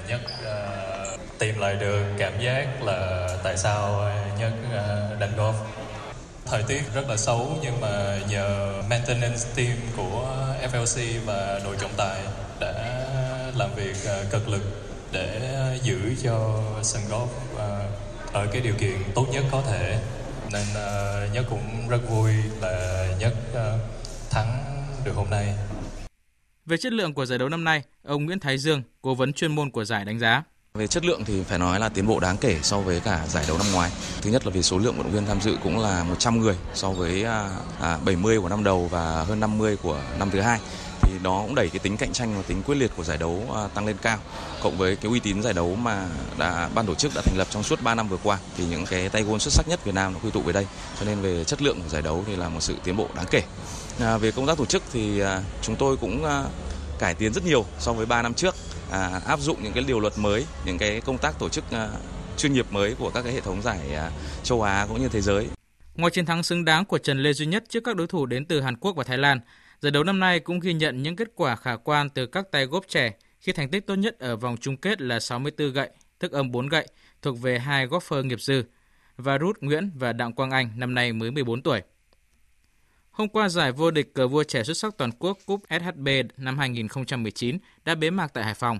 Nhất uh, tìm lại được cảm giác là tại sao Nhất uh, đánh golf thời tiết rất là xấu nhưng mà nhờ maintenance team của FLC và đội trọng tài đã làm việc cực lực để giữ cho sân golf ở cái điều kiện tốt nhất có thể nên nhất cũng rất vui là nhất thắng được hôm nay. Về chất lượng của giải đấu năm nay, ông Nguyễn Thái Dương, cố vấn chuyên môn của giải đánh giá. Về chất lượng thì phải nói là tiến bộ đáng kể so với cả giải đấu năm ngoái. Thứ nhất là vì số lượng vận động viên tham dự cũng là 100 người so với 70 à, của năm đầu và hơn 50 của năm thứ hai thì nó cũng đẩy cái tính cạnh tranh và tính quyết liệt của giải đấu à, tăng lên cao. Cộng với cái uy tín giải đấu mà đã ban tổ chức đã thành lập trong suốt 3 năm vừa qua thì những cái tay gôn xuất sắc nhất Việt Nam nó quy tụ về đây. Cho nên về chất lượng của giải đấu thì là một sự tiến bộ đáng kể. À, về công tác tổ chức thì à, chúng tôi cũng à, cải tiến rất nhiều so với 3 năm trước. À, áp dụng những cái điều luật mới những cái công tác tổ chức à, chuyên nghiệp mới của các cái hệ thống giải à, châu Á cũng như thế giới. Ngoài chiến thắng xứng đáng của Trần Lê Duy Nhất trước các đối thủ đến từ Hàn Quốc và Thái Lan, Giải đấu năm nay cũng ghi nhận những kết quả khả quan từ các tay góp trẻ khi thành tích tốt nhất ở vòng chung kết là 64 gậy, tức âm 4 gậy, thuộc về hai golfer nghiệp dư, và Rút Nguyễn và Đặng Quang Anh năm nay mới 14 tuổi. Hôm qua, giải vô địch cờ vua trẻ xuất sắc toàn quốc Cúp SHB năm 2019 đã bế mạc tại Hải Phòng.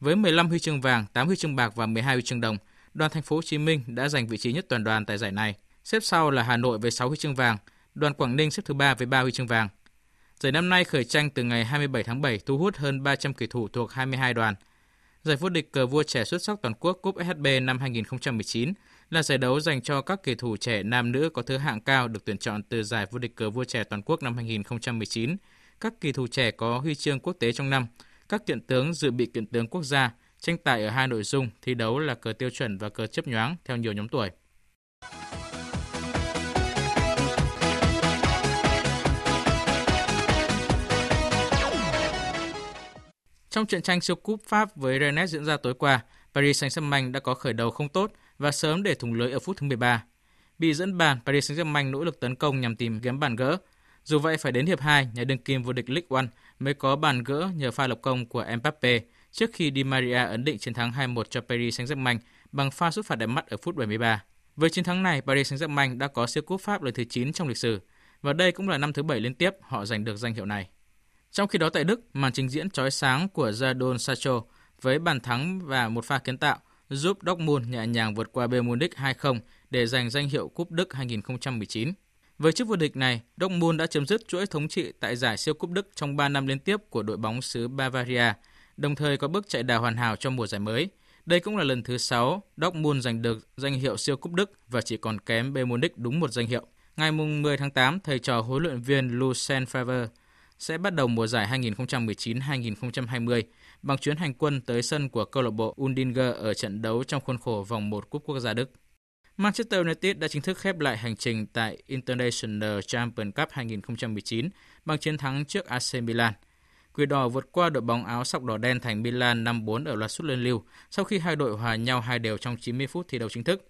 Với 15 huy chương vàng, 8 huy chương bạc và 12 huy chương đồng, đoàn thành phố Hồ Chí Minh đã giành vị trí nhất toàn đoàn tại giải này. Xếp sau là Hà Nội với 6 huy chương vàng, đoàn Quảng Ninh xếp thứ ba với 3 huy chương vàng. Giải năm nay khởi tranh từ ngày 27 tháng 7 thu hút hơn 300 kỳ thủ thuộc 22 đoàn. Giải vô địch cờ vua trẻ xuất sắc toàn quốc Cúp SHB năm 2019 là giải đấu dành cho các kỳ thủ trẻ nam nữ có thứ hạng cao được tuyển chọn từ giải vô địch cờ vua trẻ toàn quốc năm 2019. Các kỳ thủ trẻ có huy chương quốc tế trong năm, các kiện tướng dự bị kiện tướng quốc gia, tranh tài ở hai nội dung thi đấu là cờ tiêu chuẩn và cờ chấp nhoáng theo nhiều nhóm tuổi. Trong trận tranh siêu cúp Pháp với Rennes diễn ra tối qua, Paris Saint-Germain đã có khởi đầu không tốt và sớm để thủng lưới ở phút thứ 13. Bị dẫn bàn, Paris Saint-Germain nỗ lực tấn công nhằm tìm kiếm bàn gỡ. Dù vậy phải đến hiệp 2, nhà đương kim vô địch League One mới có bàn gỡ nhờ pha lập công của Mbappe trước khi Di Maria ấn định chiến thắng 2-1 cho Paris Saint-Germain bằng pha sút phạt đẹp mắt ở phút 73. Với chiến thắng này, Paris Saint-Germain đã có siêu cúp Pháp lần thứ 9 trong lịch sử và đây cũng là năm thứ 7 liên tiếp họ giành được danh hiệu này. Trong khi đó tại Đức, màn trình diễn chói sáng của Jadon Sancho với bàn thắng và một pha kiến tạo giúp Dortmund nhẹ nhàng vượt qua Bayern Munich 2-0 để giành danh hiệu Cúp Đức 2019. Với chức vô địch này, Dortmund đã chấm dứt chuỗi thống trị tại giải siêu cúp Đức trong 3 năm liên tiếp của đội bóng xứ Bavaria, đồng thời có bước chạy đà hoàn hảo trong mùa giải mới. Đây cũng là lần thứ 6 Dortmund giành được danh hiệu siêu cúp Đức và chỉ còn kém Bayern Munich đúng một danh hiệu. Ngày 10 tháng 8, thầy trò huấn luyện viên Lucien Favre sẽ bắt đầu mùa giải 2019-2020 bằng chuyến hành quân tới sân của câu lạc bộ Undinger ở trận đấu trong khuôn khổ vòng 1 Cúp Quốc gia Đức. Manchester United đã chính thức khép lại hành trình tại International Champions Cup 2019 bằng chiến thắng trước AC Milan. Quỷ đỏ vượt qua đội bóng áo sọc đỏ đen thành Milan 5-4 ở loạt sút lên lưu sau khi hai đội hòa nhau hai đều trong 90 phút thi đấu chính thức.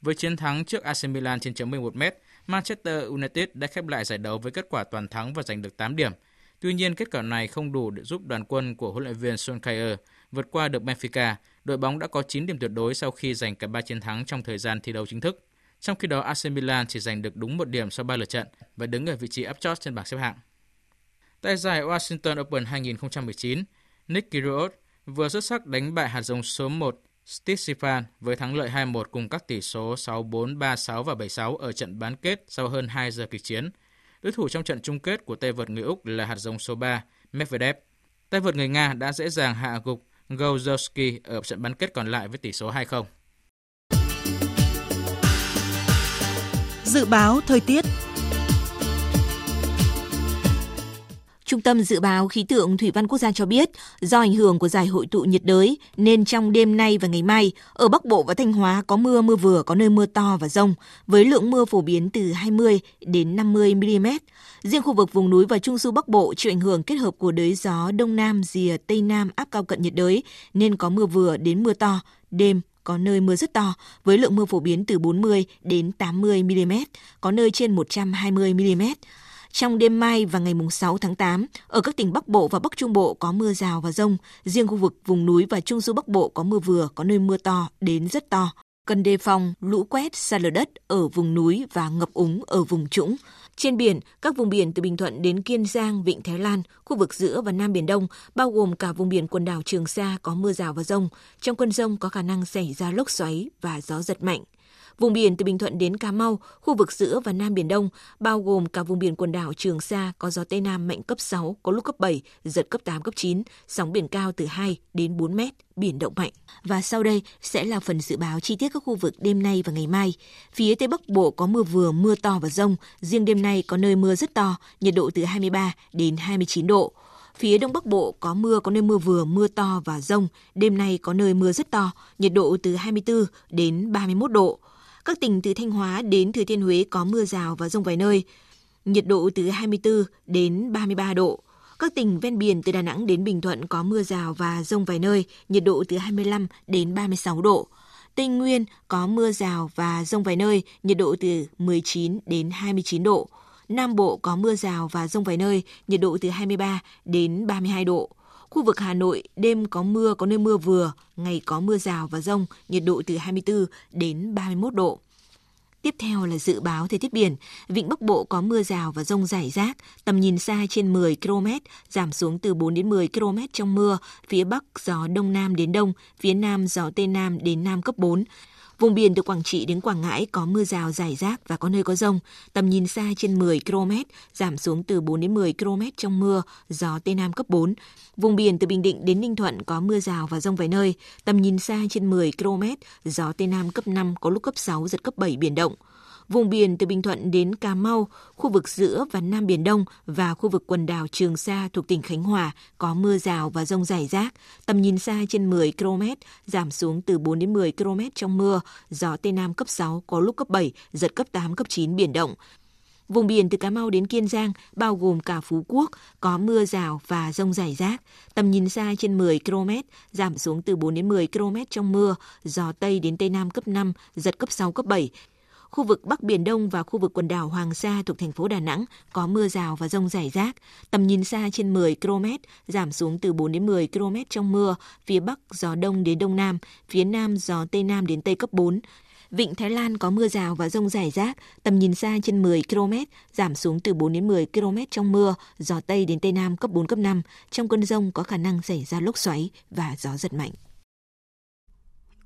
Với chiến thắng trước AC Milan trên chấm 11m, Manchester United đã khép lại giải đấu với kết quả toàn thắng và giành được 8 điểm. Tuy nhiên, kết quả này không đủ để giúp đoàn quân của huấn luyện viên Solskjaer vượt qua được Benfica. Đội bóng đã có 9 điểm tuyệt đối sau khi giành cả 3 chiến thắng trong thời gian thi đấu chính thức. Trong khi đó, AC Milan chỉ giành được đúng một điểm sau 3 lượt trận và đứng ở vị trí áp chót trên bảng xếp hạng. Tại giải Washington Open 2019, Nick Kyrgios vừa xuất sắc đánh bại hạt giống số 1 Tsitsipas với thắng lợi 2-1 cùng các tỷ số 6-4, 3-6 và 7-6 ở trận bán kết sau hơn 2 giờ kịch chiến. Đối thủ trong trận chung kết của tay vợt người Úc là hạt giống số 3 Medvedev. Tay vợt người Nga đã dễ dàng hạ gục Gojowski ở trận bán kết còn lại với tỷ số 2-0. Dự báo thời tiết Trung tâm Dự báo Khí tượng Thủy văn Quốc gia cho biết, do ảnh hưởng của giải hội tụ nhiệt đới nên trong đêm nay và ngày mai, ở Bắc Bộ và Thanh Hóa có mưa mưa vừa, có nơi mưa to và rông, với lượng mưa phổ biến từ 20 đến 50 mm. Riêng khu vực vùng núi và Trung du Bắc Bộ chịu ảnh hưởng kết hợp của đới gió Đông Nam rìa Tây Nam áp cao cận nhiệt đới nên có mưa vừa đến mưa to, đêm có nơi mưa rất to với lượng mưa phổ biến từ 40 đến 80 mm, có nơi trên 120 mm. Trong đêm mai và ngày 6 tháng 8, ở các tỉnh Bắc Bộ và Bắc Trung Bộ có mưa rào và rông. Riêng khu vực vùng núi và Trung du Bắc Bộ có mưa vừa, có nơi mưa to đến rất to. Cần đề phòng lũ quét, sạt lở đất ở vùng núi và ngập úng ở vùng trũng. Trên biển, các vùng biển từ Bình Thuận đến Kiên Giang, Vịnh Thái Lan, khu vực giữa và Nam Biển Đông, bao gồm cả vùng biển quần đảo Trường Sa có mưa rào và rông. Trong cơn rông có khả năng xảy ra lốc xoáy và gió giật mạnh. Vùng biển từ Bình Thuận đến Cà Mau, khu vực giữa và Nam Biển Đông, bao gồm cả vùng biển quần đảo Trường Sa có gió Tây Nam mạnh cấp 6, có lúc cấp 7, giật cấp 8, cấp 9, sóng biển cao từ 2 đến 4 mét, biển động mạnh. Và sau đây sẽ là phần dự báo chi tiết các khu vực đêm nay và ngày mai. Phía Tây Bắc Bộ có mưa vừa, mưa to và rông, riêng đêm nay có nơi mưa rất to, nhiệt độ từ 23 đến 29 độ. Phía Đông Bắc Bộ có mưa, có nơi mưa vừa, mưa to và rông. Đêm nay có nơi mưa rất to, nhiệt độ từ 24 đến 31 độ. Các tỉnh từ Thanh Hóa đến Thừa Thiên Huế có mưa rào và rông vài nơi. Nhiệt độ từ 24 đến 33 độ. Các tỉnh ven biển từ Đà Nẵng đến Bình Thuận có mưa rào và rông vài nơi, nhiệt độ từ 25 đến 36 độ. Tây Nguyên có mưa rào và rông vài nơi, nhiệt độ từ 19 đến 29 độ. Nam Bộ có mưa rào và rông vài nơi, nhiệt độ từ 23 đến 32 độ. Khu vực Hà Nội đêm có mưa, có nơi mưa vừa, ngày có mưa rào và rông, nhiệt độ từ 24 đến 31 độ. Tiếp theo là dự báo thời tiết biển. Vịnh Bắc Bộ có mưa rào và rông rải rác, tầm nhìn xa trên 10 km, giảm xuống từ 4 đến 10 km trong mưa. Phía Bắc gió Đông Nam đến Đông, phía Nam gió Tây Nam đến Nam cấp 4. Vùng biển từ Quảng Trị đến Quảng Ngãi có mưa rào rải rác và có nơi có rông. Tầm nhìn xa trên 10 km, giảm xuống từ 4 đến 10 km trong mưa, gió Tây Nam cấp 4. Vùng biển từ Bình Định đến Ninh Thuận có mưa rào và rông vài nơi. Tầm nhìn xa trên 10 km, gió Tây Nam cấp 5, có lúc cấp 6, giật cấp 7 biển động. Vùng biển từ Bình Thuận đến Cà Mau, khu vực giữa và Nam Biển Đông và khu vực quần đảo Trường Sa thuộc tỉnh Khánh Hòa có mưa rào và rông rải rác, tầm nhìn xa trên 10 km, giảm xuống từ 4 đến 10 km trong mưa, gió Tây Nam cấp 6, có lúc cấp 7, giật cấp 8, cấp 9 biển động. Vùng biển từ Cà Mau đến Kiên Giang, bao gồm cả Phú Quốc, có mưa rào và rông rải rác. Tầm nhìn xa trên 10 km, giảm xuống từ 4 đến 10 km trong mưa, gió Tây đến Tây Nam cấp 5, giật cấp 6, cấp 7, Khu vực Bắc Biển Đông và khu vực quần đảo Hoàng Sa thuộc thành phố Đà Nẵng có mưa rào và rông rải rác. Tầm nhìn xa trên 10 km, giảm xuống từ 4 đến 10 km trong mưa. Phía Bắc gió Đông đến Đông Nam, phía Nam gió Tây Nam đến Tây cấp 4. Vịnh Thái Lan có mưa rào và rông rải rác, tầm nhìn xa trên 10 km, giảm xuống từ 4 đến 10 km trong mưa, gió Tây đến Tây Nam cấp 4, cấp 5. Trong cơn rông có khả năng xảy ra lốc xoáy và gió giật mạnh.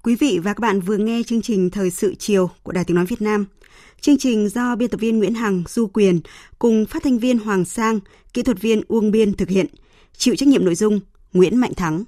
Quý vị và các bạn vừa nghe chương trình Thời sự chiều của Đài Tiếng Nói Việt Nam. Chương trình do biên tập viên Nguyễn Hằng, Du Quyền cùng phát thanh viên Hoàng Sang, kỹ thuật viên Uông Biên thực hiện. Chịu trách nhiệm nội dung Nguyễn Mạnh Thắng,